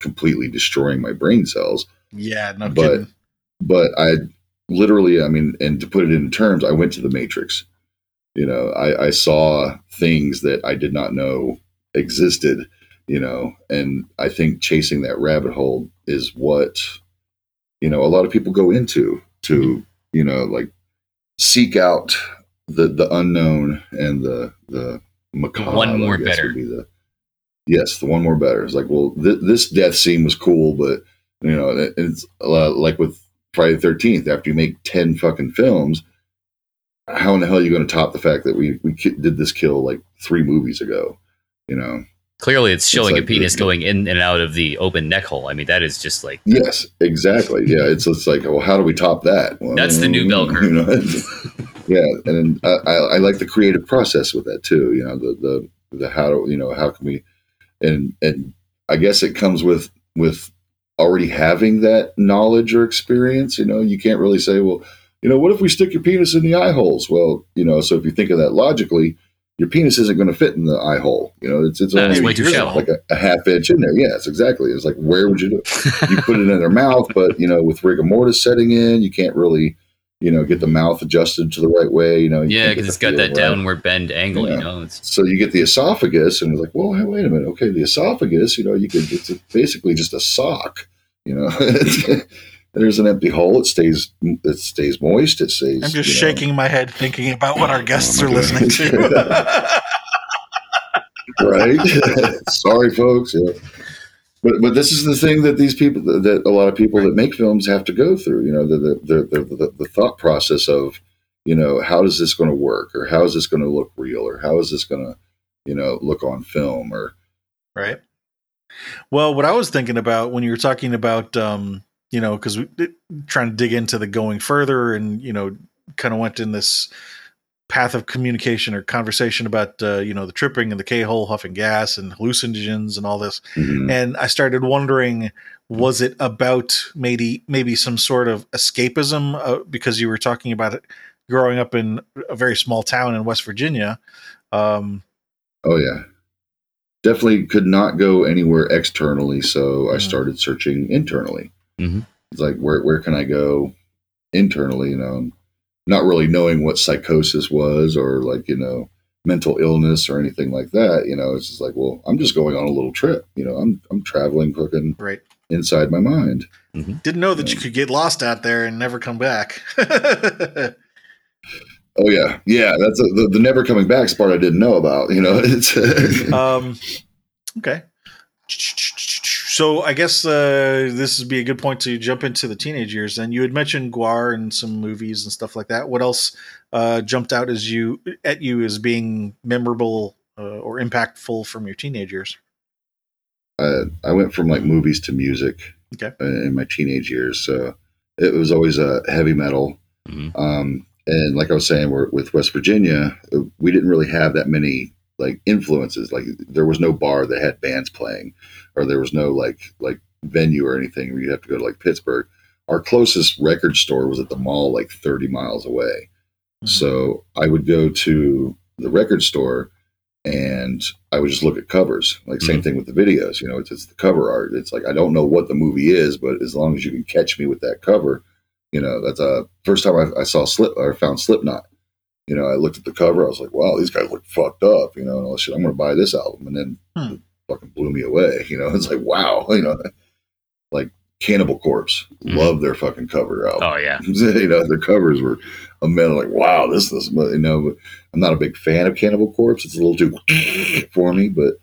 completely destroying my brain cells. Yeah, no But- kidding. But I literally, I mean, and to put it in terms, I went to the Matrix. You know, I, I saw things that I did not know existed you know and i think chasing that rabbit hole is what you know a lot of people go into to you know like seek out the the unknown and the the macabre one more better. the yes the one more better it's like well th- this death scene was cool but you know it- it's uh, like with friday the 13th after you make 10 fucking films how in the hell are you going to top the fact that we we did this kill like three movies ago you know Clearly, it's showing like a penis going in and out of the open neck hole. I mean, that is just like Yes, exactly. Yeah, it's it's like, well, how do we top that? Well, That's the new bell curve. You know, yeah, and I, I, I like the creative process with that too. You know, the the the how do you know how can we, and and I guess it comes with with already having that knowledge or experience. You know, you can't really say, well, you know, what if we stick your penis in the eye holes? Well, you know, so if you think of that logically. Your penis isn't going to fit in the eye hole. You know, it's it's That only way too shallow. like a, a half inch in there. Yes, exactly. It's like where would you do it? you put it in their mouth, but you know, with rigor mortis setting in, you can't really, you know, get the mouth adjusted to the right way. You know, you yeah, because it's got that right. downward bend angle. You know, it's So you get the esophagus, and it's like, well, hey, wait a minute. Okay, the esophagus, you know, you could it's basically just a sock. You know, [LAUGHS] there's an empty hole. It stays it stays moist. It stays. I'm just you know, shaking my head thinking about what our oh, guests Oh are my listening to. [LAUGHS] right? [LAUGHS] Sorry, folks. Yeah. But but this is the thing that these people that, a lot of people that make films have to go through. You know, the the the, the, the, the thought process of you know how is this going to work, or how is this going to look real, or how is this going to you know look on film, or right. Well, what I was thinking about when you were talking about, um, you know, because we trying to dig into the going further, and you know, kind of went in this path of communication or conversation about, uh, you know, the tripping and the K hole, huffing gas, and hallucinogens, and all this. Mhm. and I started wondering was it about maybe maybe some sort of escapism uh, because you were talking about it growing up in a very small town in West Virginia um oh yeah, definitely could not go anywhere externally. So I Mhm. started searching internally. Mhm. It's like where where can I go internally? You know, not really knowing what psychosis was or like you know mental illness or anything like that. You know, it's just like, well, I'm just going on a little trip. You know, I'm I'm traveling cooking, right inside my mind. didn't know that you could get lost out there and never come back [LAUGHS] Oh yeah, yeah. That's a, the the never coming back part I didn't know about. You know, [LAUGHS] it's um okay so i guess uh this would be a good point to jump into the teenage years and you had mentioned Gwar and some movies and stuff like that what else uh jumped out as you at you as being memorable uh, or impactful from your teenage years I, I went from like movies to music Okay. uh, in my teenage years. So it was always a uh, heavy metal. Mhm. Um, and like I was saying, we're, with West Virginia, uh, we didn't really have that many like influences. Like there was no bar that had bands playing, or there was no like like venue or anything where you have to go to like Pittsburgh. Our closest record store was at the mall, like thirty miles away. So I would go to the record store and I would just look at covers. Like same thing with the videos. You know, it's, it's the cover art. It's like I don't know what the movie is, but as long as you can catch me with that cover, you know, that's a first time I, I saw Slip or found Slipknot. You know, I looked at the cover. I was like, wow, these guys look fucked up. You know, and all this shit. I'm going to buy this album, and then Hmm. It fucking blew me away. [LAUGHS] You know, it's like wow. [LAUGHS] You know, like Cannibal Corpse, Mhm. love their fucking cover album oh yeah, [LAUGHS] you know, their covers were a man like, wow, this is, you know, but I'm not a big fan of Cannibal Corpse. It's a little too for me, but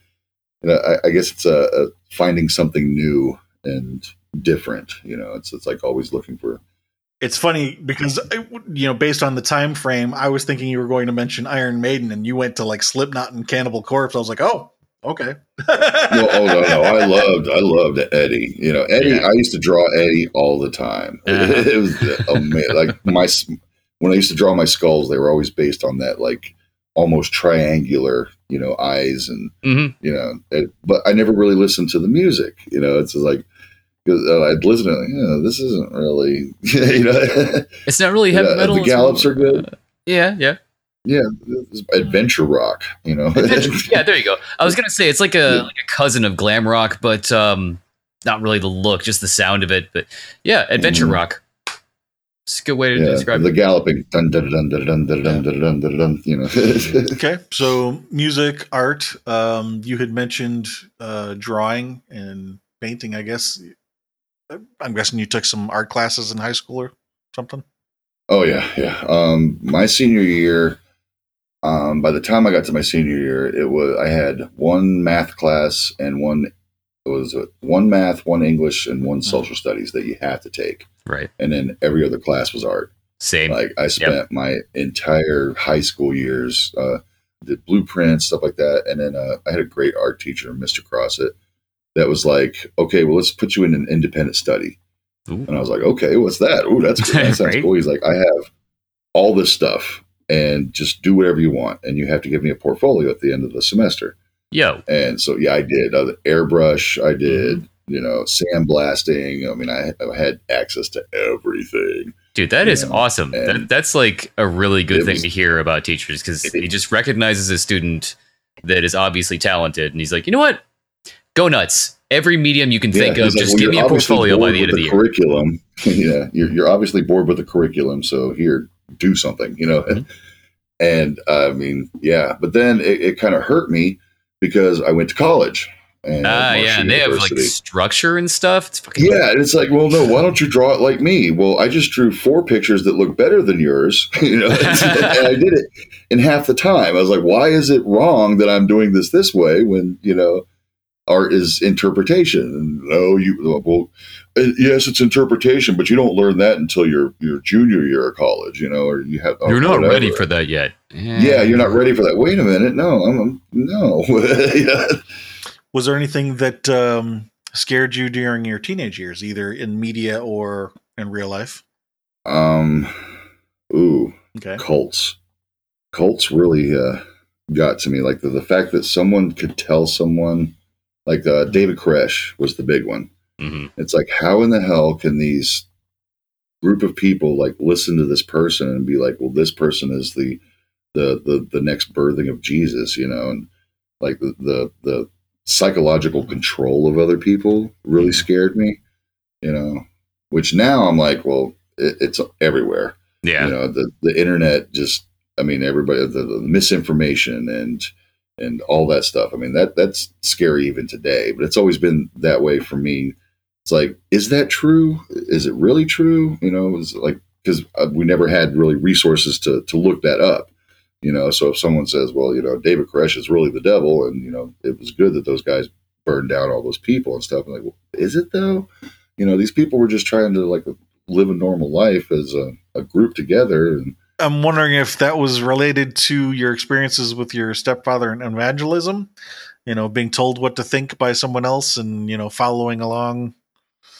you know, I, I guess it's a, a finding something new and different. You know, it's it's like always looking for. It's funny because uh, you know, based on the time frame, I was thinking you were going to mention Iron Maiden, and you went to like Slipknot and Cannibal Corpse. I was like, oh, okay. No, oh no, no, I [LAUGHS] loved, I loved Eddie. You know, Eddie. Yeah. I used to draw Eddie all the time. [LAUGHS] Uh-huh. It was amazing. Like my when I used to draw my skulls, they were always based on that like almost triangular, you know, eyes and hmm you know. It, but I never really listened to the music. You know, it's like 'cause, uh, I'd listen to, it, like, yeah, this isn't really, [LAUGHS] you know. It's not really heavy metal. the Gallops are good. Yeah, yeah. Yeah, adventure rock. You know. Adventure- yeah, there you go. I was gonna say it's like a Yeah. like a cousin of glam rock, but um, not really the look, just the sound of it. But yeah, adventure Mhm. rock. It's a good way to yeah, describe the it. galloping, dun dun dun dun dun dun dun dun dun dun dun. You know. Okay, so music, art. Um, you had mentioned uh, drawing and painting. I guess. I'm guessing you took some art classes in high school or something. Oh yeah, yeah. Um, my senior year. Um, by the time I got to my senior year, it was I had one math class and one it was one math, one English, and one social studies that you have to take, Right. and then every other class was art. Same. Like I spent my entire high school years uh, did blueprints, stuff like that, and then uh, I had a great art teacher, Mr. Crossett, that was like, "Okay, well, let's put you in an independent study." Ooh. And I was like, "Okay, what's that? Ooh, that's that [LAUGHS] sounds Right. cool." He's like, "I have all this stuff, and just do whatever you want, and you have to give me a portfolio at the end of the semester." Yo. And so, yeah, I did uh, airbrush. I did, Mm-hmm. you know, sandblasting. I mean, I, I had access to everything. Dude, that is Yeah, awesome. That, that's like a really good thing was- to hear about teachers because he just recognizes a student that is obviously talented, and he's like, you know what? Go nuts. Every medium you can think of, like, just well, give me a portfolio by the end of the year. curriculum. [LAUGHS] yeah, you're, you're obviously bored with the curriculum, so here, do something, you know. Mhm. And I mean, yeah, but then it, it kind of hurt me because I went to college. And Ah, yeah, and they have like structure and stuff. It's fucking Yeah, and it's like, well, no, why don't you draw it like me? Well, I just drew four pictures that look better than yours, [LAUGHS] you know, [LAUGHS] and I did it in half the time. I was like, why is it wrong that I'm doing this this way when you know art is interpretation? No, you well, uh, yes, it's interpretation, but you don't learn that until your your junior year of college, you know, or you have You're not whatever. ready for that yet. Yeah, you're not ready for that. Wait a minute, no, I'm, I'm no. [LAUGHS] Yeah. Was there anything that um, scared you during your teenage years, either in media or in real life? Um, ooh. Okay. cults. Cults really uh, got to me. Like the, the fact that someone could tell someone, like uh, David Koresh was the big one. hmm It's like, how in the hell can these group of people like listen to this person and be like, well, this person is the the the, the next birthing of Jesus, you know, and like the the, the psychological control of other people really scared me, you know. Which now I'm like, well, it, it's everywhere Yeah. you know the the internet just i mean everybody the, the misinformation and and all that stuff. I mean that that's scary even today but it's always been that way for me. It's like is that true? Is it really true? You know it's like because uh, we never had really resources to to look that up you know? So if someone says well you know david koresh is really the devil and you know it was good that those guys burned down all those people and stuff I'm like well, is it though? You know these people were just trying to like live a normal life as a, a group together and I'm wondering if that was related to your experiences with your stepfather and evangelism, you know, being told what to think by someone else and, you know, following along.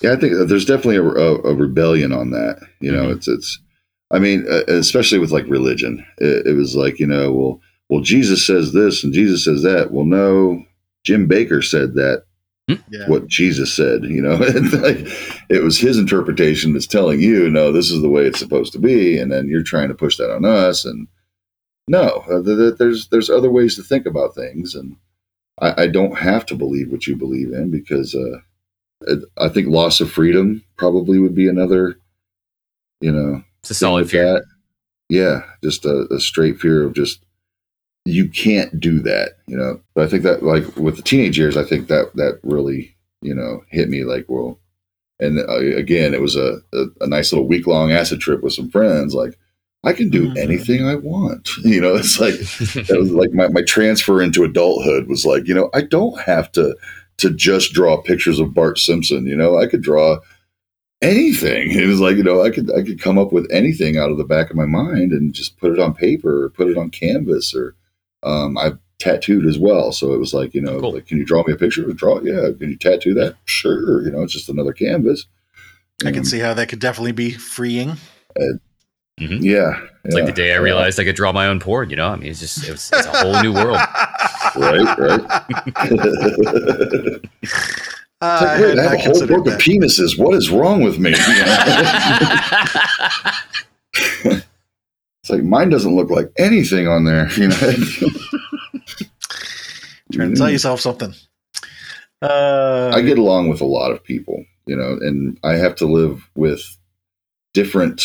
yeah i think there's definitely a, a, a rebellion on that you know Mhm. it's it's i mean uh, especially with like religion it, it was like you know well well jesus says this and jesus says that well no jim bakker said that Yeah. what jesus said you know [LAUGHS] like it was his interpretation that's telling you no this is the way it's supposed to be and then you're trying to push that on us and no uh, th- th- there's there's other ways to think about things and i, I don't have to believe what you believe in because uh it- I think loss of freedom probably would be another, you know, It's a solid fear. that. Yeah, just a, a straight fear of just you can't do that, you know. But I think that like with the teenage years, I think that that really you know hit me like well, and uh, again, it was a, a, a nice little week long acid trip with some friends. Like I can do Mhm. anything I want, [LAUGHS] you know. It's like that was like my, my transfer into adulthood was like you know i don't have to to just draw pictures of bart simpson you know i could draw anything it was like you know i could i could come up with anything out of the back of my mind and just put it on paper or put it on canvas or um, i've tattooed as well so it was like you know Cool. like can you draw me a picture draw yeah can you tattoo that sure you know it's just another canvas I can Um, see how that could definitely be freeing. Yeah, It's like the day I realized I could draw my own porn. You know, I mean, it's just it was, it's a whole new world. [LAUGHS] Right, right. [LAUGHS] Uh, like, I wait, had I have a whole considered book of penises. What is wrong with me? [LAUGHS] It's like mine doesn't look like anything on there. You know, [LAUGHS] [LAUGHS] Trying to tell yourself something. Uh, I get along with a lot of people, you know, and I have to live with different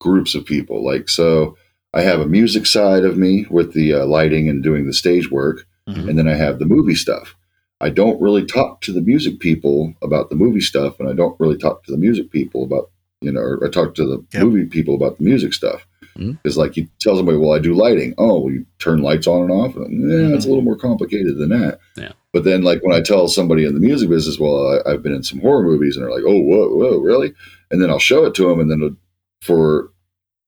groups of people. Like, so I have a music side of me with the uh, lighting and doing the stage work, Mhm. and then I have the movie stuff. I don't really talk to the music people about the movie stuff, and I don't really talk to the music people about, you know, or I talk to the Yep. movie people about the music stuff. Mhm. Because, like, you tell somebody, well, I do lighting. Oh, well, you turn lights on and off. And, yeah, it's a little more complicated than that. Yeah. But then, like, when I tell somebody in the music business, well, I, I've been in some horror movies, and they're like, oh, whoa, whoa, really? And then I'll show it to them, and then for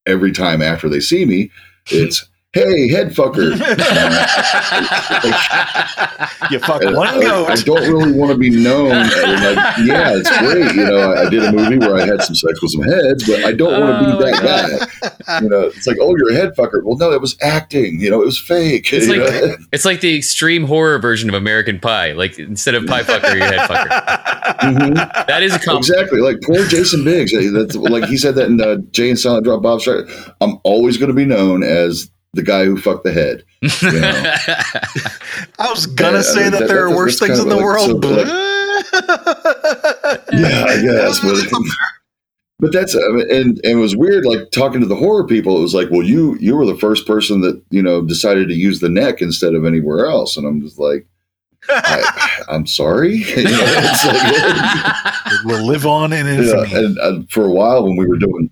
every time after they see me, [LAUGHS] it's, hey, head fucker. [LAUGHS] [LAUGHS] you fuck one I, goat. I don't really want to be known. as like, yeah, it's great. You know, I, I did a movie where I had some sex with some heads, but I don't want to Oh, be my that guy. You know, it's like, oh, you're a head fucker. Well, no, it was acting. You know, it was fake. It's [LAUGHS] like- know? It's like the extreme horror version of American Pie. Like instead of pie fucker, you're head fucker. Mhm. That is a compliment. Exactly, like poor Jason Biggs. That's like he said that in uh, Jay and Silent Drop Bob Strike. I'm always going to be known as the guy who fucked the head. You [LAUGHS] know? I was gonna Yeah, say that- that, that- there are worse things in the like- world. so, but- yeah, I guess, but [LAUGHS] [LAUGHS] but that's I mean, and and it was weird. Like talking to the horror people, it was like, well, you you were the first person that you know decided to use the neck instead of anywhere else, and I'm just like, I, I'm sorry. You know, it's like- It will live on in Yeah, infamy. and uh, for a while when we were doing,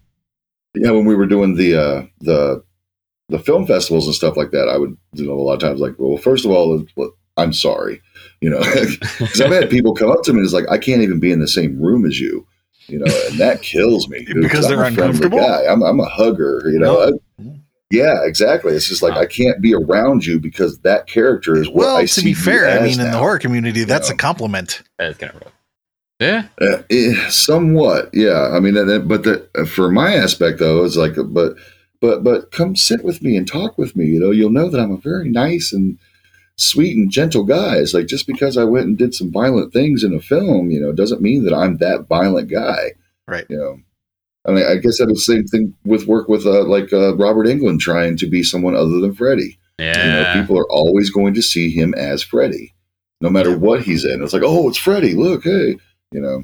yeah, when we were doing the uh, the the film festivals and stuff like that, I would you know a lot of times like, well, first of all, I'm sorry, you know, [LAUGHS] because I've had people come up to me and it's like, I can't even be in the same room as you, you know, and that kills me dude, Because they're a friendly uncomfortable? Guy. I'm I'm a hugger, you know. No. I- yeah, exactly. It's just like I can't be around you because that character is what well, I to see be fair, I as mean, in the horror community, that's know. a compliment. That's kind of rough. Yeah. Uh, eh, somewhat, yeah. I mean, but the, uh, for my aspect though, it's like, but, but, but come sit with me and talk with me. You know, you'll know that I'm a very nice and sweet and gentle guy. It's like just because I went and did some violent things in a film, you know, doesn't mean that I'm that violent guy. Right. You know, I mean, I guess that was the same thing with work with uh, like uh, Robert Englund trying to be someone other than Freddy. You know, Yeah. people are always going to see him as Freddy, no matter what he's in. It's like, oh, it's Freddy. Look, hey, you know,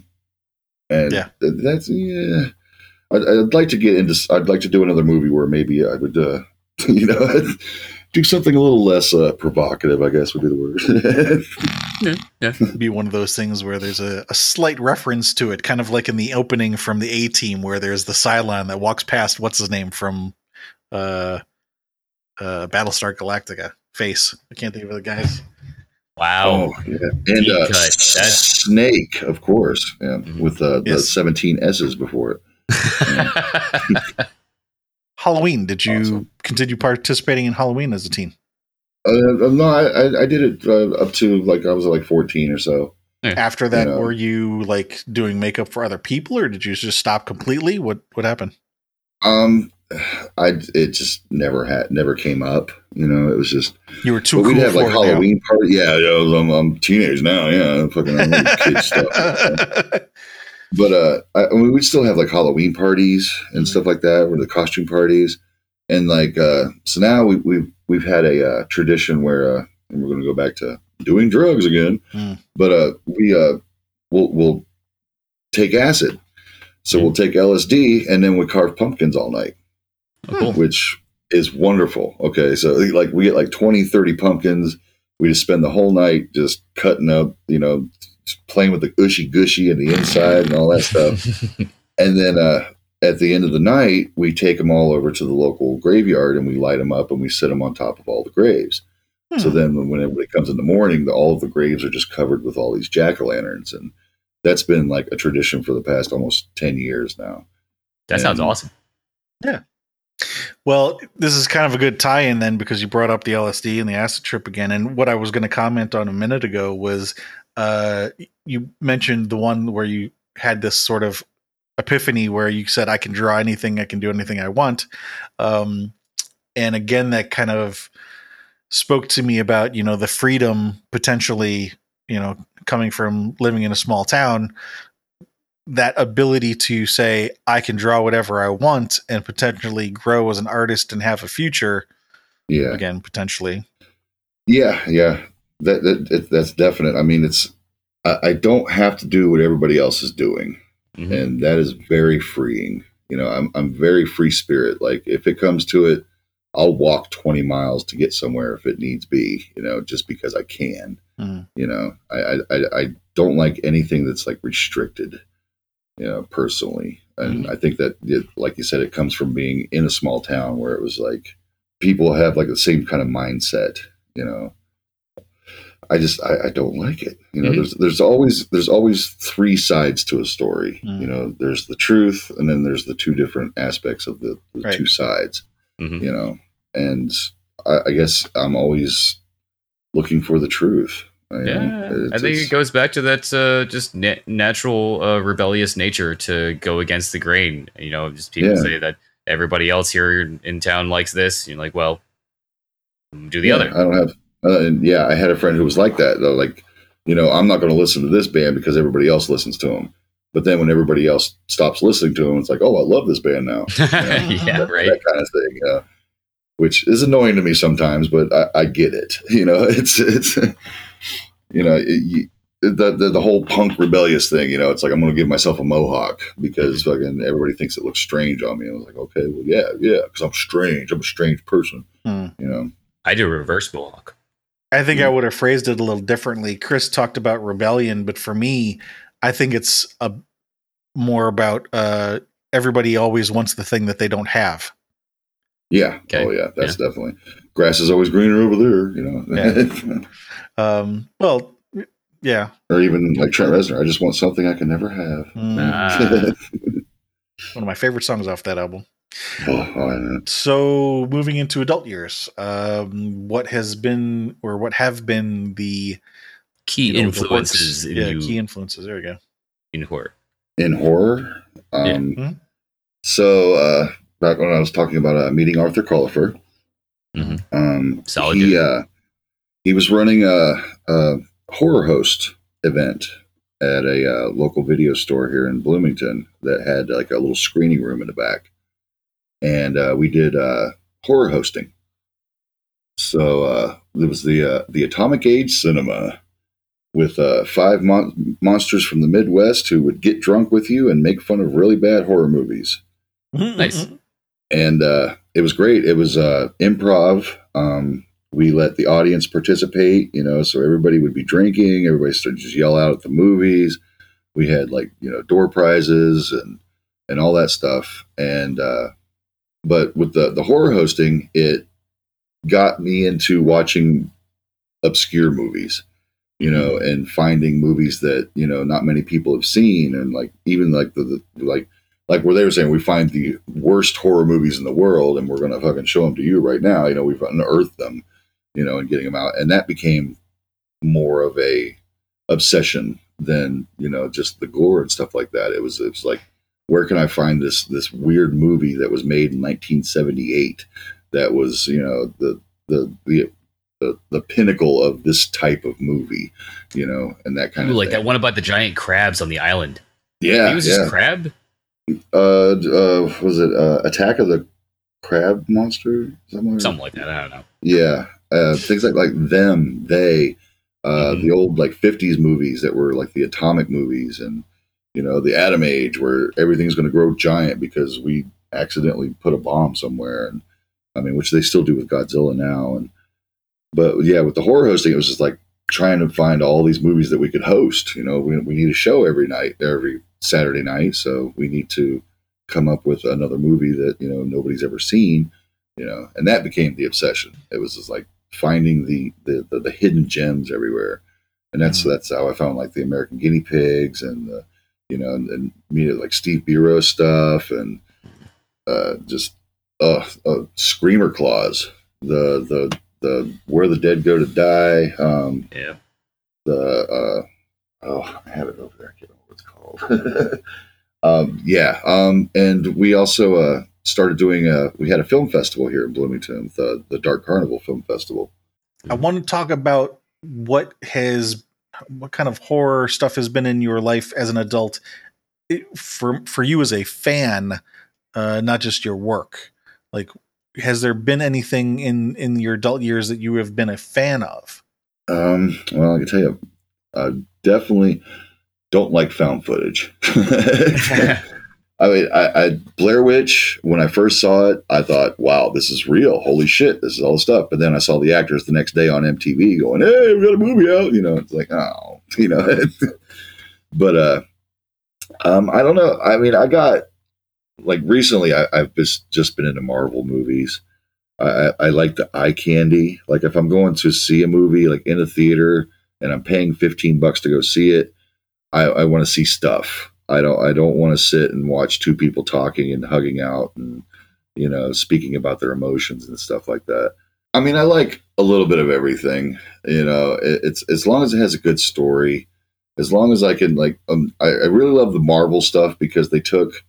and Yeah. th- that's yeah. I'd, I'd like to get into. I'd like to do another movie where maybe I would, uh, [LAUGHS] you know, [LAUGHS] do something a little less uh, provocative. I guess would be the word. [LAUGHS] be one of those things where there's a, a slight reference to it, kind of like in the opening from the A Team, where there's the Cylon that walks past what's his name from uh, uh, Battlestar Galactica. Face, I can't think of the guys. Wow. oh, yeah. and uh. That's- Snake, of course, yeah, Mhm. with uh, the Yes. seventeen S's before it. [LAUGHS] Halloween. Did you Awesome. continue participating in Halloween as a teen? Uh, no, I, I- I did it uh, up to like I was like fourteen or so. After that, Yeah. were you like doing makeup for other people, or did you just stop completely? What What happened? Um, I it just never had never came up. You know, it was just. You were too But cool we'd have for like it now. Halloween party. Yeah, yeah, I'm, I'm teenage now. Yeah, fucking I'm kid [LAUGHS] stuff. [LAUGHS] But uh, I, I mean, we'd still have like Halloween parties and stuff like that, or the costume parties, and like uh, so now we, we've we've had a uh, tradition where uh, and we're going to go back to doing drugs again, Mm. but uh, we uh, we'll we'll take acid, so we'll take LSD and then we carve pumpkins all night Oh, cool. which is wonderful. Okay, so like we get like 20, 30 pumpkins. We just spend the whole night just cutting up, you know, playing with the ushy gushy and the inside and all that stuff. [LAUGHS] and then uh, at the end of the night, we take them all over to the local graveyard and we light them up and we sit them on top of all the graves. So Hmm. then when, when everybody comes in the morning, the, all of the graves are just covered with all these jack o' lanterns. And that's been like a tradition for the past almost 10 years now. that sounds awesome. Yeah. Well, this is kind of a good tie-in then because you brought up the LSD and the acid trip again. And what I was going to comment on a minute ago was uh, you mentioned the one where you had this sort of epiphany where you said I can draw anything, I can do anything I want. Um, and again, that kind of spoke to me about you know the freedom potentially you know coming from living in a small town that ability to say I can draw whatever I want and potentially grow as an artist and have a future. Yeah. Again, potentially. Yeah, yeah. That, that that's definite. I mean, it's I, I, don't have to do what everybody else is doing, mm-hmm. and that is very freeing. You know, I'm I'm very free spirit. Like if it comes to it, I'll walk 20 miles to get somewhere if it needs be. You know, just because I can. Mm-hmm. You know, I, I I don't like anything that's like restricted you know, personally. And mm-hmm. I think that, it, like you said, it comes from being in a small town where it was like people have like the same kind of mindset, you know. I just I, I don't like it. You know, mm-hmm. there's there's always there's always three sides to a story. Mm-hmm. You know, there's the truth, and then there's the two different aspects of the, the right. two sides. Mm-hmm. You know, and I, I guess I'm always looking for the truth. I yeah, I think it goes back to that uh, just na- natural uh, rebellious nature to go against the grain. You know, just people yeah. say that everybody else here in town likes this. You're like, well, do the yeah, other. I don't have. Uh, yeah, I had a friend who was like that. Though, like, you know, I'm not going to listen to this band because everybody else listens to them. But then when everybody else stops listening to them, it's like, oh, I love this band now. [LAUGHS] You know? yeah, that, right. That kind of thing. You know? Which is annoying to me sometimes, but I, I get it. [LAUGHS] You know, it's it's you know, it, the, the, the whole punk rebellious thing, you know, it's like I'm going to give myself a mohawk because fucking everybody thinks it looks strange on me. I was like, okay, well, yeah, yeah, because I'm strange. I'm a strange person. Mm. You know, I do a reverse mohawk. I think. I would have phrased it a little differently. Chris talked about rebellion, but for me, I think it's a more about uh, everybody always wants the thing that they don't have. Yeah. Okay. Oh yeah, that's yeah. definitely grass is always greener over there. You know. Yeah. [LAUGHS] um, well, yeah. Or even like Trent Reznor, I just want something I can never have. Mm. [LAUGHS] One of my favorite songs off that album. So moving into adult years, um, what has been or what have been the key you know, influences? The yeah, you, key influences. There we go. In horror. In horror. Um, yeah. Mm-hmm. So uh, back when I was talking about uh, meeting Arthur Cullipher, mm-hmm. um, Solid he uh, he was running a, a horror host event at a uh, local video store here in Bloomington that had like a little screening room in the back, and uh, we did uh, horror hosting. So uh, it was the uh, the Atomic Age Cinema with uh, five mon- monsters from the Midwest who would get drunk with you and make fun of really bad horror movies. Nice, and it was great. It was improv. Um, we let the audience participate, you know, so everybody would be drinking, everybody started just yell out at the movies. We had like, you know, door prizes and and all that stuff. And uh but with the the horror hosting, it got me into watching obscure movies, you know, and finding movies that, you know, not many people have seen and like even like the, the like like where they were saying we find the worst horror movies in the world and we're going to fucking show them to you right now you know we've unearthed them you know, and getting them out. And that became more of a obsession than, you know, just the gore and stuff like that. It was, it was like, where can I find this, this weird movie that was made in 1978 that was, you know, the, the, the, the, the pinnacle of this type of movie, you know, and that kind Ooh, of like thing. that one about the giant crabs on the island. Yeah, he was yeah. just crab. Uh, uh, was it uh, Attack of the Crab Monster? Something, Something like that. I don't know. Yeah, uh, things like like them, they, uh, mm-hmm. the old like '50s movies that were like the atomic movies, and you know the Atom Age, where everything's going to grow giant because we accidentally put a bomb somewhere, and I mean, which they still do with Godzilla now, and but yeah, with the horror hosting, it was just like trying to find all these movies that we could host. You know, we, we need a show every night, every Saturday night, so we need to come up with another movie that you know nobody's ever seen you know and that became the obsession it was just like finding the the, the, the hidden gems everywhere, and that's mm-hmm. that's how I found like the American guinea pigs and the you know and, and me like Steve Biro stuff and uh, just uh, uh, screamer claws the the the where the dead go to die um, yeah the uh, oh I have it over there I can't remember what it's called [LAUGHS] Um, yeah, um, and we also uh, started doing a. We had a film festival here in Bloomington, the the Dark Carnival Film Festival. I want to talk about what has what kind of horror stuff has been in your life as an adult it, for for you as a fan uh not just your work like has there been anything in in your adult years that you have been a fan of Um, well, I can tell you, I definitely don't like found footage. [LAUGHS] [LAUGHS] I mean, I, I Blair Witch. When I first saw it, I thought, "Wow, this is real! Holy shit, this is all stuff." But then I saw the actors the next day on MTV going, "Hey, we got a movie out!" You know, it's like, oh, [LAUGHS] you know. [LAUGHS] but uh, um, I don't know. I mean, I got like recently, I, I've just just been into Marvel movies. I, I I like the eye candy. Like if I'm going to see a movie, like in a theater, and I'm paying 15 bucks to go see it, I, I want to see stuff. I don't I don't want to sit and watch two people talking and hugging out and you know speaking about their emotions and stuff like that. I mean, I like a little bit of everything. You know, it, it's as long as it has a good story, as long as I can like. Um, I, I really love the Marvel stuff because they took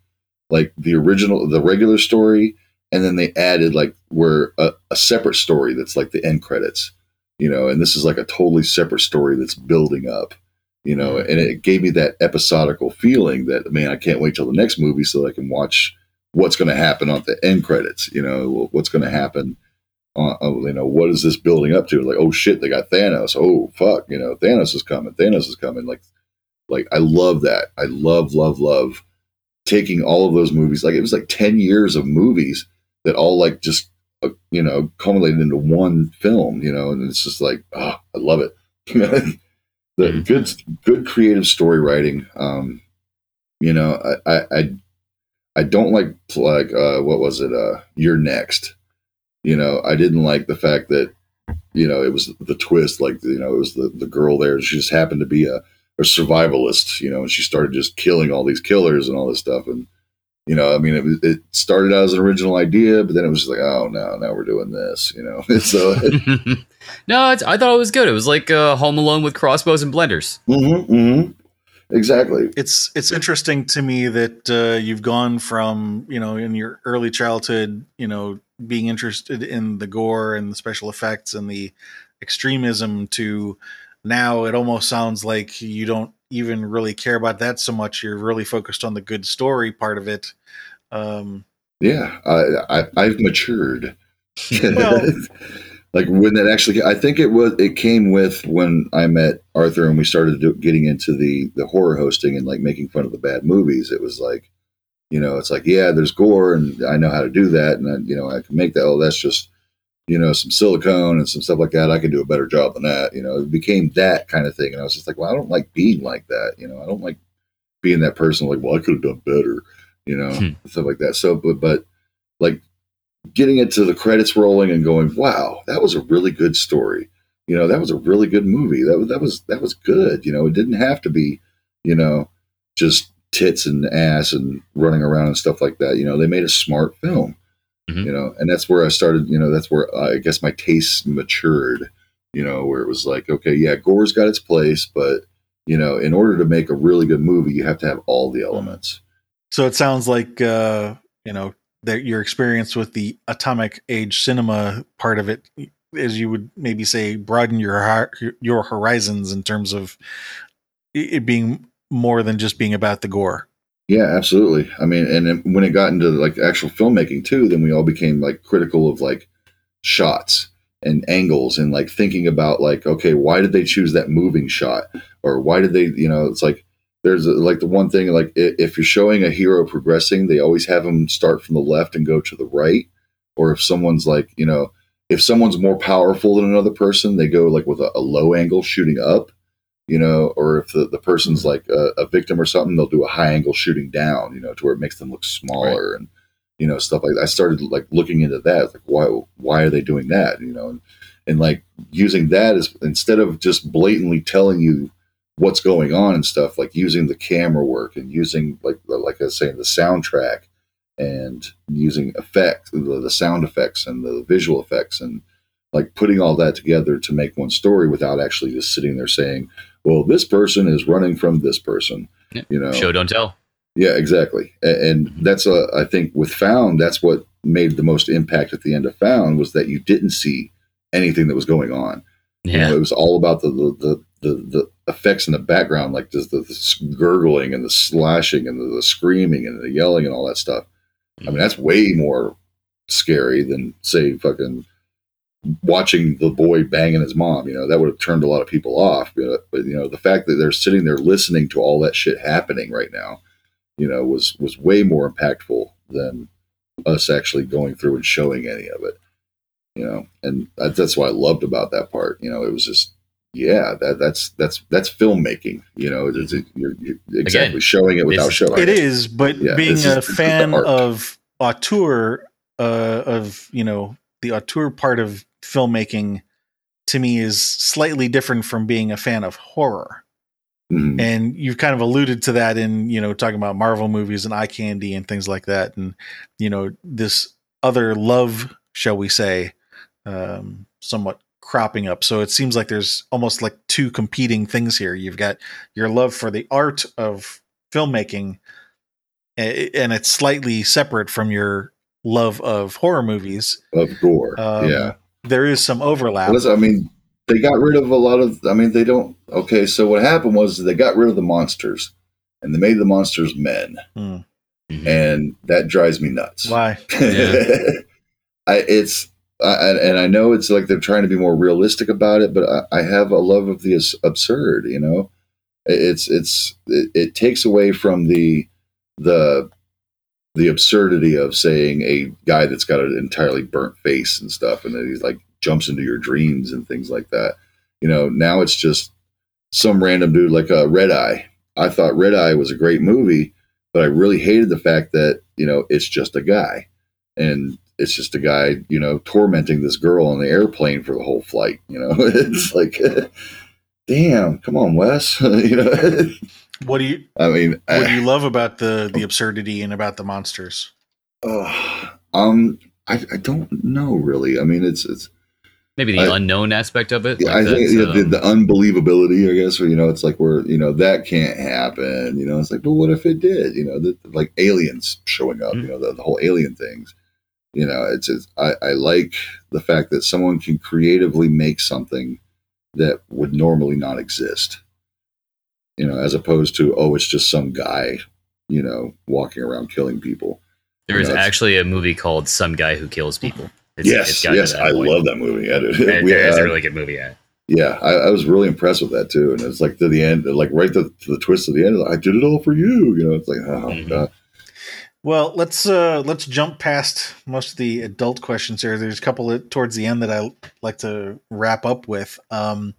like the original, the regular story, and then they added like where a, a separate story that's like the end credits. You know, and this is like a totally separate story that's building up you know, and it gave me that episodical feeling that man, I can't wait till the next movie so I can watch what's going to happen on the end credits. You know, what's going to happen. On, on, you know, what is this building up to? Like, oh shit, they got Thanos. Oh fuck, you know, Thanos is coming. Thanos is coming. Like, like I love that. I love, love, love taking all of those movies. Like it was like ten years of movies that all like just uh, you know culminated into one film. You know, and it's just like, oh, I love it. [LAUGHS] the good good creative story writing. Um, you know, I, I I, I don't like like uh, what was it? Uh, You're next. You know, I didn't like the fact that you know it was the twist. Like you know, it was the the girl there. She just happened to be a, a survivalist. You know, and she started just killing all these killers and all this stuff. And you know, I mean, it, it started out as an original idea, but then it was like, oh no, now we're doing this. You know, [LAUGHS] so. [LAUGHS] no, I thought it was good. It was like uh, Home Alone with crossbows and blenders. Mm-hmm, mm-hmm. Exactly. It's it's interesting to me that uh, you've gone from you know in your early childhood, you know, being interested in the gore and the special effects and the extremism to now it almost sounds like you don't even really care about that so much. You're really focused on the good story part of it. Um, yeah, I, I have matured. [LAUGHS] Well, [LAUGHS] like when that actually i think it was it came with when i met arthur and we started do, getting into the the horror hosting and like making fun of the bad movies it was like you know it's like yeah there's gore and i know how to do that and I, you know i can make that oh that's just you know some silicone and some stuff like that i can do a better job than that you know it became that kind of thing and i was just like well i don't like being like that you know i don't like being that person like well i could have done better you know hmm. stuff like that so but but like getting into the credits rolling and going, wow, that was a really good story. You know, that was a really good movie. That was that was that was good. You know, it didn't have to be, you know, just tits and ass and running around and stuff like that. You know, they made a smart film. Mm-hmm. You know, and that's where I started. You know, that's where I guess my tastes matured. You know, where it was like, okay, yeah, gore's got its place, but you know, in order to make a really good movie, you have to have all the elements. So it sounds like uh, you know that your experience with the atomic age cinema part of it as you would maybe say broaden your your horizons in terms of it being more than just being about the gore yeah absolutely. I mean and when it got into like actual filmmaking too then we all became like critical of like shots and angles and like thinking about like okay why did they choose that moving shot? Or why did they you know it's like there's a, like the one thing like if you're showing a hero progressing they always have them start from the left and go to the right. Or if someone's like you know if someone's more powerful than another person they go like with a, a low angle shooting up you know or if the, the person's mm-hmm. like a, a, victim or something they'll do a high angle shooting down you know to where it makes them look smaller right. and you know stuff like that. i started like looking into that like why why are they doing that you know and, and like using that as instead of just blatantly telling you what's going on and stuff like using the camera work and using like like I was saying the soundtrack and using effects the, the sound effects and the visual effects and like putting all that together to make one story without actually just sitting there saying well this person is running from this person yeah. you know show don't tell Yeah, exactly. A- And Mhm. that's a, I think with Found, that's what made the most impact at the end of Found was that you didn't see anything that was going on. You know, Yeah. it was all about the the, the, the, effects in the background, like the, the, the gurgling and the slashing and the, the screaming and the yelling and all that stuff. I mean, that's way more scary than say fucking watching the boy banging his mom. You know, that would have turned a lot of people off. But, but you know, the fact that they're sitting there listening to all that shit happening right now, you know, was was way more impactful than us actually going through and showing any of it. You know, and that, that's what I loved about that part. You know, it was just. Yeah, that that's that's that's filmmaking. You know, it's, it, you're, you're exactly Again, showing it without this- showing It is, but Yeah, being a is fan of auteur, uh, of you know the auteur part of filmmaking, to me is slightly different from being a fan of horror. Mhm. And you've kind of alluded to that in you know talking about Marvel movies and eye candy and things like that, and you know this other love, shall we say, um, somewhat cropping up. So it seems like there's almost like two competing things here. You've got your love for the art of filmmaking, and it's slightly separate from your love of horror movies. of gore. Um, yeah. There is some overlap. Listen, I mean, they got rid of a lot of. I mean, they don't. Okay, so what happened was they got rid of the monsters, and they made the monsters men, Hmm. Mhm. and that drives me nuts. Why? [LAUGHS] I it's. I, and I know it's like they're trying to be more realistic about it, but I, I have a love of the absurd. You know, it's it's it, it takes away from the the the absurdity of saying a guy that's got an entirely burnt face and stuff, and then he's like jumps into your dreams and things like that. You know, now it's just some random dude like a Red Eye. I thought Red Eye was a great movie, but I really hated the fact that you know it's just a guy, and it's just a guy you know tormenting this girl on the airplane for the whole flight. You know, [LAUGHS] it's like, [LAUGHS] damn, come on, Wes. [LAUGHS] you know, What do you I mean, what do you love about the the absurdity and about the monsters? Uh, um, I, I don't know really. I mean, it's it's. Maybe the I- unknown aspect of it. I like think that's, yeah, the, um, the unbelievability. I guess where you know it's like where you know that can't happen. You know, it's like, but what if it did? You know, the, like aliens showing up. Mhm. You know, the, the whole alien things. You know, it's, it's I, I like the fact that someone can creatively make something that would normally not exist. You know, as opposed to oh, it's just some guy, you know, walking around killing people. there is that's- actually a movie called Some Guy Who Kills People. It's, yes, gotten to yes, I point. love that movie. Yeah, dude. It- We, it's uh, a really good movie. Yeah. yeah, I, I was really impressed with that too. And it's like to the end, like right to, to the twist of the end, like, I did it all for you. You know, it's like, oh Mhm. god, Well, let's uh let's jump past most of the adult questions here. There's a couple of, towards the end that I like to wrap up with. Um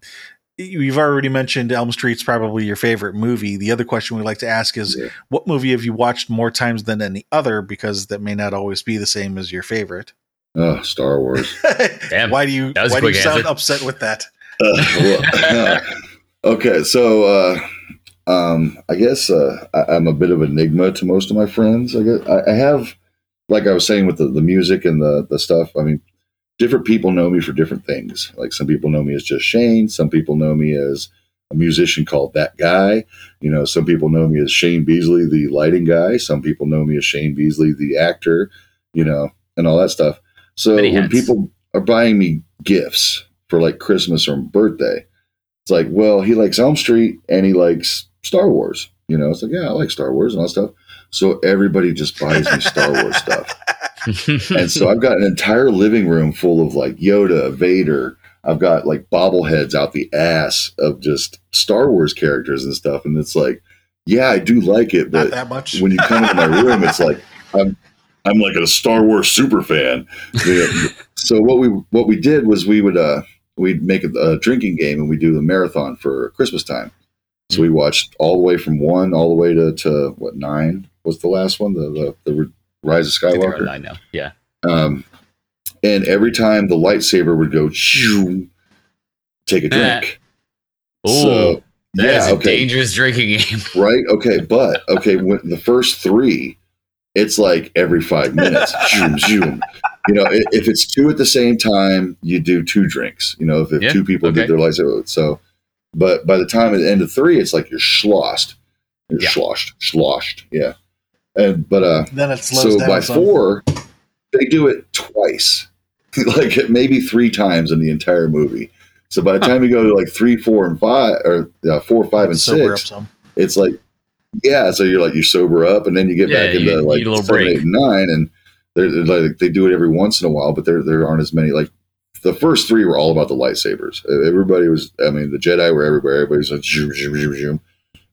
you've already mentioned Elm Street's probably your favorite movie. The other question we like to ask is Yeah. what movie have you watched more times than any other because that may not always be the same as your favorite. oh, Star Wars. [LAUGHS] Damn. why do you That was a why do you sound upset with that? Uh, well, okay, so uh, um, I guess uh, I, I'm a bit of an enigma to most of my friends. I guess I, I have, like I was saying with the, the music and the the stuff. I mean, different people know me for different things. Like some people know me as just Shane. Some people know me as a musician called that guy. You know, some people know me as Shane Beasley, the lighting guy. Some people know me as Shane Beasley, the actor. You know, and all that stuff. So when people are buying me gifts for like Christmas or birthday, it's like, well, he likes Elm Street and he likes Star Wars. You know, it's like, yeah, I like Star Wars and all that stuff. So everybody just buys me Star Wars stuff. [LAUGHS] And so I've got an entire living room full of like Yoda, Vader. I've got like bobbleheads out the ass of just Star Wars characters and stuff. And it's like, yeah, I do like it, Not but that much. when you come into my room, it's like I'm I'm like a Star Wars super fan. So what we what we did was we would uh we'd make a, a drinking game and we do the marathon for Christmas time. So we watched all the way from one all the way to, to what nine was the last one the the, the Rise of I Skywalker. nine now. Yeah. Um, and every time the lightsaber would go, shoo, take a drink. Oh, So, yeah, a okay dangerous drinking game. [LAUGHS] right? Okay, but okay, when the first three, it's like every five minutes. [LAUGHS] zoom, zoom. You know, i- if it's two at the same time, you do two drinks. You know, if, if Yeah, two people okay. did their lightsaber, so. But by the time at the end of three, it's like you're sloshed. You're Yeah. sloshed, sloshed. Yeah. And but uh, then it slows so down. by some. four, they do it twice, [LAUGHS] like maybe three times in the entire movie. So by the time you go to like three, four, and five, or uh, four, five, and Sober six, it's like yeah. So you're like you sober up, and then you get Yeah, back you into like need a seven, break. eight, and nine, and they're, they're like they do it every once in a while, but there there aren't as many like. The first three were all about the lightsabers. Everybody was, I mean, the Jedi were everywhere. Everybody was like, zoom, zoom, zoom, zoom.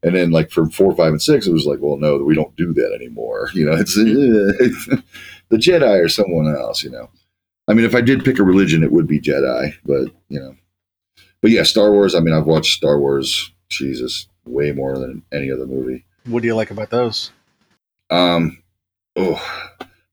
And then, like from four, five, and six, it was like, well, no, we don't do that anymore. [LAUGHS] You know, it's [LAUGHS] the Jedi or someone else. You know, I mean, if I did pick a religion, it would be Jedi. But you know, but yeah, Star Wars. I mean, I've watched Star Wars. Jesus, way more than any other movie. What do you like about those? Um, oh,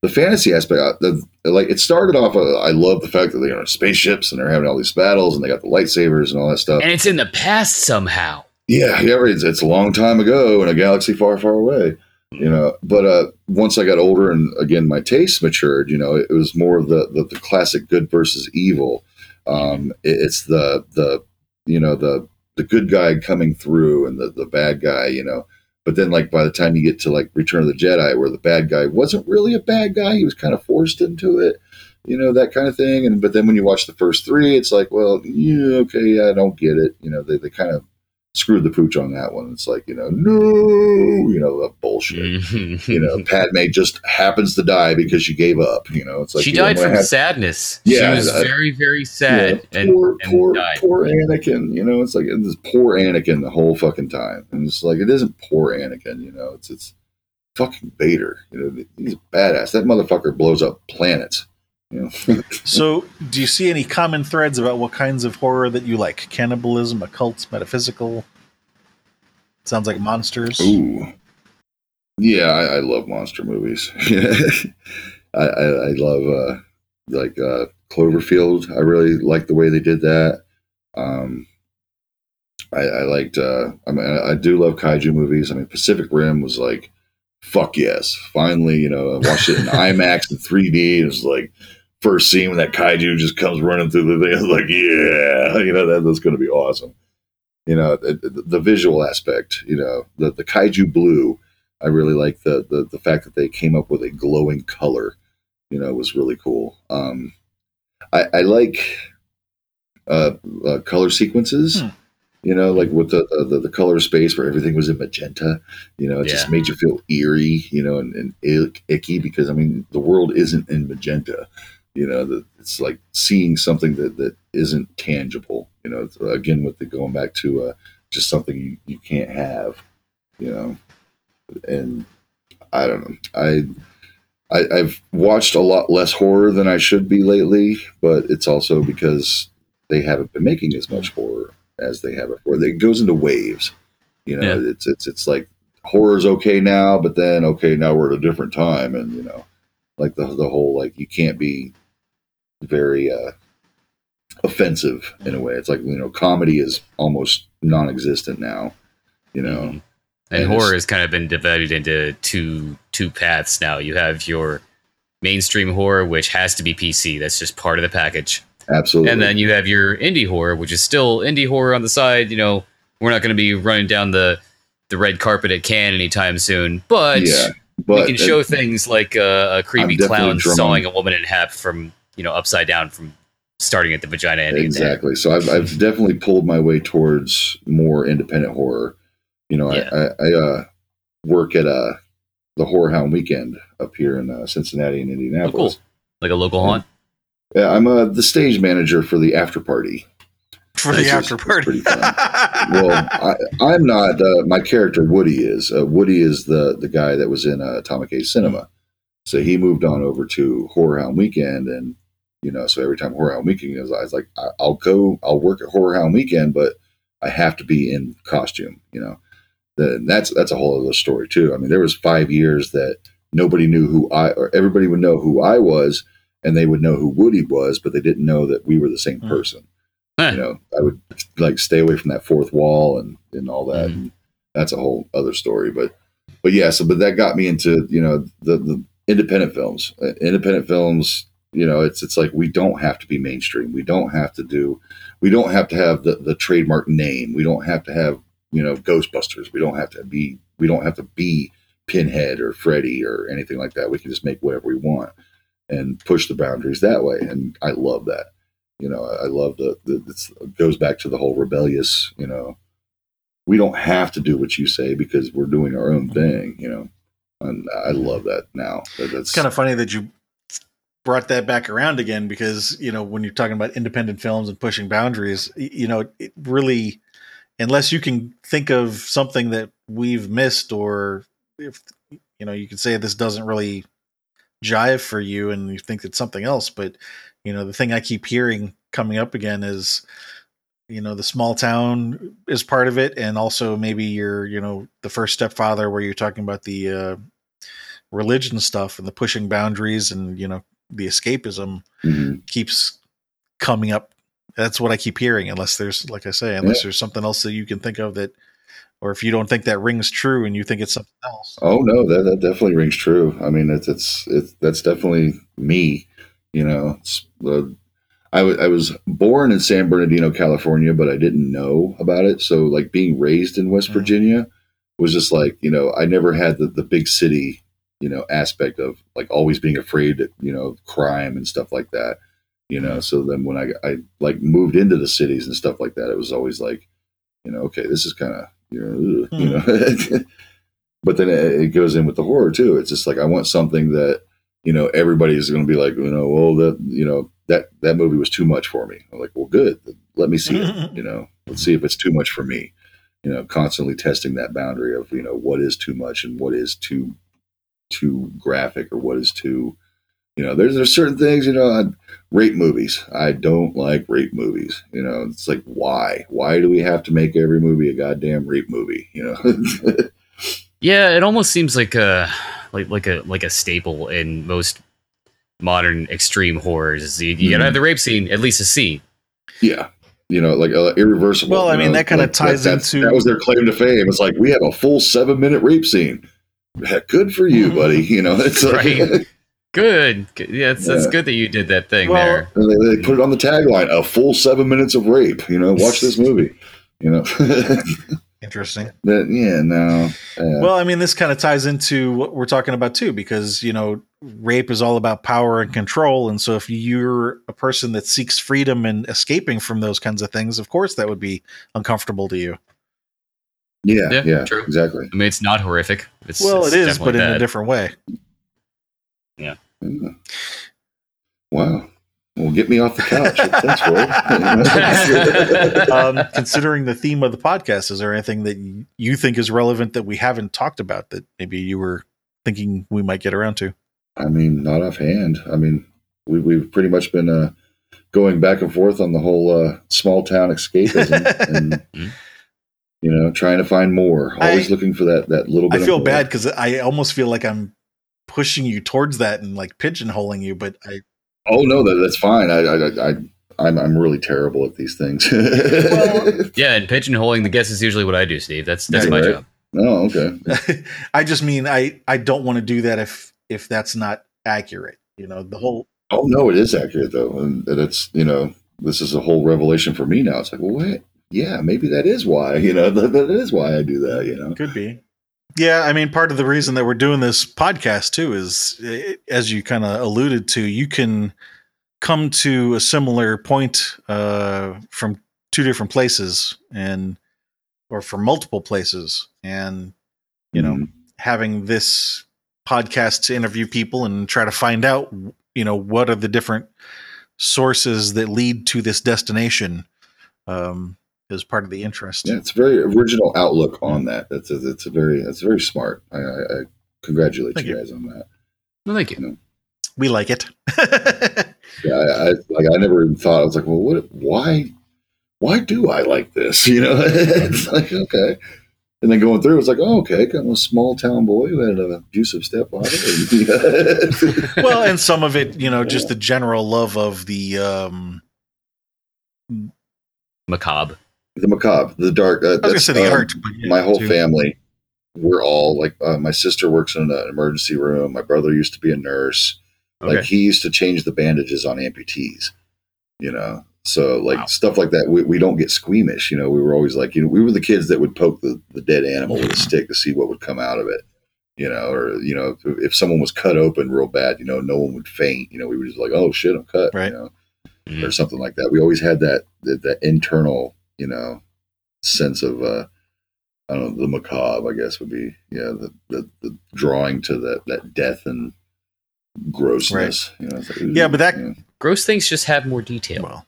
the fantasy aspect, uh, the, like it started off. Uh, I love the fact that they're on spaceships and they're having all these battles and they got the lightsabers and all that stuff. And it's in the past somehow. Yeah, yeah, it's, it's a long time ago in a galaxy far, far away. You know, but uh, once I got older and again my tastes matured, you know, it, was more of the, the the classic good versus evil. Um, it, it's the the you know the the good guy coming through and the the bad guy, you know. But then, like by the time you get to like Return of the Jedi, where the bad guy wasn't really a bad guy, he was kind of forced into it, you know, that kind of thing. And but then when you watch the first three, it's like, well, yeah, okay, yeah, I don't get it. You know, they they kind of screwed the pooch on that one. It's like, you know, no, you know, that bullshit. Mm-hmm. You know, Padme just happens to die because she gave up. You know, it's like she you know, died from had- sadness. Yeah, she was very, very yeah, sad and, poor, and poor, died. poor Anakin. You know, it's like this poor Anakin the whole fucking time, and it's like it isn't poor Anakin. You know, it's it's fucking Vader. You know, he's a badass. That motherfucker blows up planets. So, do you see any common threads about what kinds of horror that you like? Cannibalism, occult, metaphysical? Sounds like monsters. Ooh. Yeah, I, I love monster movies. [LAUGHS] I, I, I love uh, like uh, Cloverfield. I really like the way they did that. Um, I, I liked. Uh, I mean, I, I do love kaiju movies. I mean, Pacific Rim was like, fuck yes! Finally, you know, I watched it in [LAUGHS] IMAX in 3D. It was like first scene when that kaiju just comes running through the thing. I was [LAUGHS] like, yeah, you know, that, that's going to be awesome you know the, the, visual aspect you know the, the kaiju blue i really like the, the the fact that they came up with a glowing color you know was really cool um i i like uh, uh color sequences Hmm. you know like with the, the the color space where everything was in magenta you know it just made you feel eerie you know and, and ick, icky because i mean the world isn't in magenta you know the, it's like seeing something that that isn't tangible you know again with the going back to uh just something you, you can't have you know and i don't know i I, I've watched a lot less horror than I should be lately, but it's also because they haven't been making as much horror as they have before. It goes into waves. You know, Yeah. it's it's it's like horror's okay now, but then okay, now we're at a different time, and you know, like the the whole like you can't be very uh offensive in a way. It's like you know, comedy is almost non-existent now. You know, Mhm. And And horror has kind of been divided into two two paths now. You have your mainstream horror, which has to be PC. That's just part of the package. absolutely. And then you have your indie horror, which is still indie horror on the side. You know, we're not going to be running down the the red carpet at Cannes anytime soon, but yeah, we can show things like uh, a creepy I'm clown sawing a woman in half from you know upside down from starting at the vagina ending at the head. exactly. So I've I've definitely pulled my way towards more independent horror. You know, Yeah. I I, I uh, work at uh the Horror Hound Weekend up here in uh, Cincinnati and Oh, Indianapolis. cool. Like a local haunt. Yeah, I'm uh, the stage manager for the after party. for the It's after it's party. [LAUGHS] Well, I, I'm not. Uh, my character Woody is. Uh, Woody is the the guy that was in uh, Atomic Age Cinema. So he moved on over to Horror Hound Weekend, and you know, so every time Horror Hound Weekend is, I was like, I, I'll go, I'll work at Horror Hound Weekend, but I have to be in costume. You know, then that's that's a whole other story too. I mean, there was five years that nobody knew who I, or everybody would know who I was, and they would know who Woody was, but they didn't know that we were the same Hmm. person Huh. you know, I would like stay away from that fourth wall and, and all that. Mhm. And that's a whole other story. But, but yeah, so, but that got me into, you know, the, the independent films, Uh, independent films, you know, it's, it's like, we don't have to be mainstream. We don't have to do, we don't have to have the, the trademark name. We don't have to have, you know, Ghostbusters. We don't have to be, we don't have to be Pinhead or Freddy or anything like that. We can just make whatever we want and push the boundaries that way. And I love that. You know, I love the, the it goes back to the whole rebellious, you know, we don't have to do what you say because we're doing our own thing, you know. And I love that now. That, that's It's kind of funny that you brought that back around again because you know when you're talking about independent films and pushing boundaries, you know, it really, unless you can think of something that we've missed, or if you know, you could say this doesn't really jive for you, and you think it's something else. But you know, the thing I keep hearing coming up again is you know the small town is part of it and also maybe you're you know the first stepfather where you're talking about the uh religion stuff and the pushing boundaries and you know the escapism Mhm. keeps coming up that's what i keep hearing unless there's like i say unless there's something else that you can think of that or if you don't think that rings true and you think it's something else Oh no, that, that definitely rings true. I mean, it's it's it's that's definitely me. You know, it's, uh, I I was born in San Bernardino, California, but I didn't know about it. So, like being raised in West Mhm. Virginia was just like you know, I never had the the big city you know aspect of like always being afraid of, you know crime and stuff like that. You know, so then when I I like moved into the cities and stuff like that, it was always like, you know, okay, this is kind of you know, ugh, you know. Hmm. [LAUGHS] but then it it goes in with the horror too. It's just like I want something that you know everybody is going to be like, you know, well that you know that that movie was too much for me. I'm like, well, good, let me see it. [LAUGHS] You know, let's see if it's too much for me. You know, constantly testing that boundary of you know what is too much and what is too too graphic or what is too you know there's there's certain things you know I, rape movies i don't like rape movies you know it's like why why do we have to make every movie a goddamn rape movie you know [LAUGHS] Yeah, it almost seems like a like like a like a staple in most modern extreme horrors. is You, you gotta Mhm. have the rape scene, at least a scene. Yeah, you know, like uh, irreversible. Well, I mean, know, that kinda like, ties that's- into- that was their claim to fame. It's like we have a full seven minute rape scene. Heck, Good for you, Mhm. buddy. You know, it's like, Right. [LAUGHS] Good. Good. Yeah, it's, it's Yeah. good that you did that thing Well- there. and they, they put it on the tagline: a full seven minutes of rape. You know, watch this [LAUGHS] movie. You know, [LAUGHS] interesting that yeah, no, uh, Well, I mean, this kind of ties into what we're talking about too, because you know, rape is all about power and control, and so if you're a person that seeks freedom and escaping from those kinds of things, of course, that would be uncomfortable to you. Yeah, Yeah, yeah, true. exactly. I mean, it's not horrific. It's, well, it's it is, definitely but in a different way. Yeah. Wow. Well, get me off the couch. [LAUGHS] Thanks, Roy. [LAUGHS] um, considering the theme of the podcast, is there anything that you think is relevant that we haven't talked about that maybe you were thinking we might get around to? I mean, not offhand. I mean, we, we've pretty much been uh, going back and forth on the whole uh, small town escapism [LAUGHS] and, Mhm. You know, trying to find more. Always I- looking for that, that little bit I feel more. bad because I almost feel like I'm pushing you towards that and like pigeonholing you, but I Oh, no, that, that's fine. I, I, I, I'm, I'm really terrible at these things. Well- [LAUGHS] Yeah, and pigeonholing the guess is usually what I do, Steve. That's that's Yeah, my right. job. oh, okay. [LAUGHS] I just mean I I don't want to do that if if that's not accurate. You know, the whole Oh, no, it is accurate, though. And that's you know, this is a whole revelation for me now. It's like, well, wait, yeah, maybe that is why, you know, [LAUGHS] that, that is why I do that, you know. could be. Yeah, I mean, part of the reason that we're doing this podcast too is, eh, as you kind of alluded to, you can come to a similar point uh, from two different places, and or from multiple places, and you know, Mhm. having this podcast to interview people and try to find out, you know, what are the different sources that lead to this destination um, is part of the interest. Yeah, it's a very original outlook on that. That's a, it's a very that's very smart. I, I, I congratulate Thank you you. guys on that. No, thank you. We like it. [LAUGHS] Yeah, I, I like I never even thought I was like, well, what? Why? Why do I like this? [LAUGHS] You know, it's like okay. And then going through, it's like, oh, okay, I'm a small town boy who had an abusive stepfather. [LAUGHS] Well, and some of it, you know, just the general love of the um Macabre. The macabre, the dark. Uh, I was gonna say the um, art, yeah, my whole too. family we're all like uh, my sister works in an emergency room my brother used to be a nurse Okay. like he used to change the bandages on amputees you know so like Wow. stuff like that we, we don't get squeamish you know we were always like you know we were the kids that would poke the, the dead animal with a stick to see what would come out of it you know, or you know, if, if someone was cut open real bad, you know, no one would faint. You know, we were just like, oh shit, I'm cut, Right. you know, Mhm. or something like that. We always had that that, that internal, you know, sense of uh, I don't know, the macabre. I guess would be yeah, the the, the drawing to that that death and grossness. You know, like, Yeah, but that- you know. Gross things just have more detail. Well,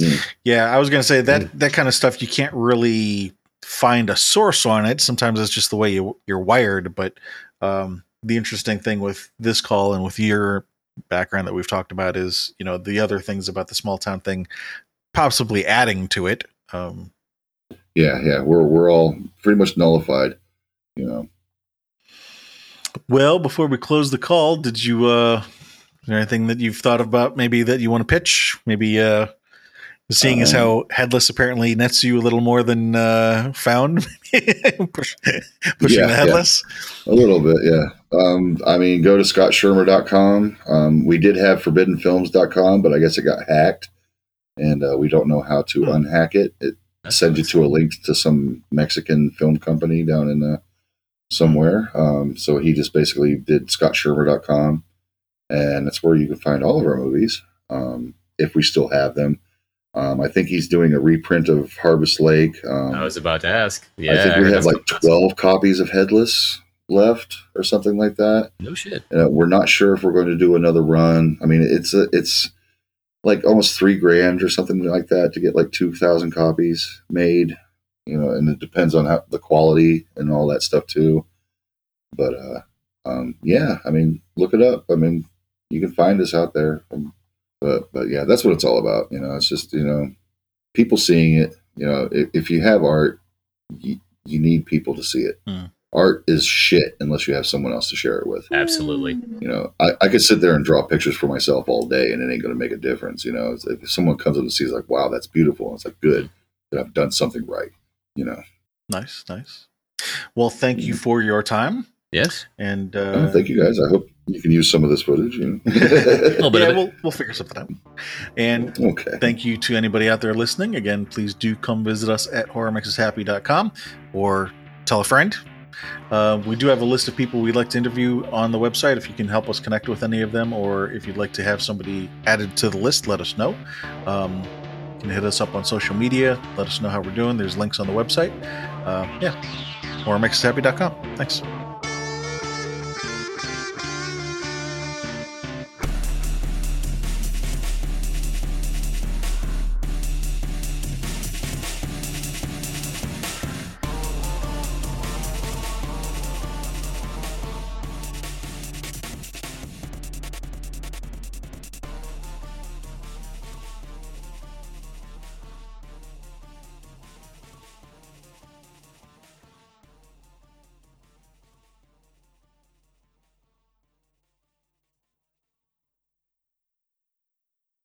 Mm. yeah, I was gonna say that that kind of stuff you can't really find a source on it. Sometimes it's just the way you you're wired. But um, the interesting thing with this call and with your background that we've talked about is you know the other things about the small town thing, possibly adding to it. Um, yeah, yeah, we're we're all pretty much nullified. You know, well, before we close the call, did you uh, is there anything that you've thought about maybe that you want to pitch? Maybe uh, seeing as Um, how headless apparently nets you a little more than uh, found, [LAUGHS] Push, pushing Yeah, the yeah. headless. A little bit, yeah. Um, I mean, go to scottschirmer.com. Um, we did have forbiddenfilms.com, but I guess it got hacked, and uh, we don't know how to Hmm. unhack it. It That's sends you to a link to some Mexican film company down in uh, somewhere. Um, so he just basically did scottschirmer.com, and that's where you can find all of our movies um, if we still have them. Um, I think he's doing a reprint of Harvest Lake. Um, I was about to ask. Yeah, I think we heard have like. 12 copies of Headless left or something like that. No shit. Uh, we're not sure if we're going to do another run. I mean, it's a, it's like almost three grand or something like that to get like 2,000 copies made, you know, and it depends on how the quality and all that stuff too. But, uh, um, yeah, I mean, look it up. I mean, you can find us out there. Um, but, but yeah, that's what it's all about. You know, it's just, you know, people seeing it, you know, if, if you have art, you, you need people to see it. Hmm. Art is shit unless you have someone else to share it with. Absolutely. You know, I, I could sit there and draw pictures for myself all day and it ain't going to make a difference. You know, it's, if someone comes up and sees like, wow, that's beautiful. And it's like, good that I've done something right. You know, Nice, nice. Well, thank you for your time, Yes. and Uh, uh, thank you guys. I hope you can use some of this footage. You A know? little [LAUGHS] bit yeah, of [LAUGHS] it. we'll we'll figure something out. And okay. thank you to anybody out there listening. Again, please do come visit us at horrormakesushappy.com or tell a friend. Uh, we do have a list of people we'd like to interview on the website. If you can help us connect with any of them, or if you'd like to have somebody added to the list, let us know. Um, you can hit us up on social media. Let us know how we're doing. There's links on the website. Uh, yeah, horrormakesushappy.com. Thanks.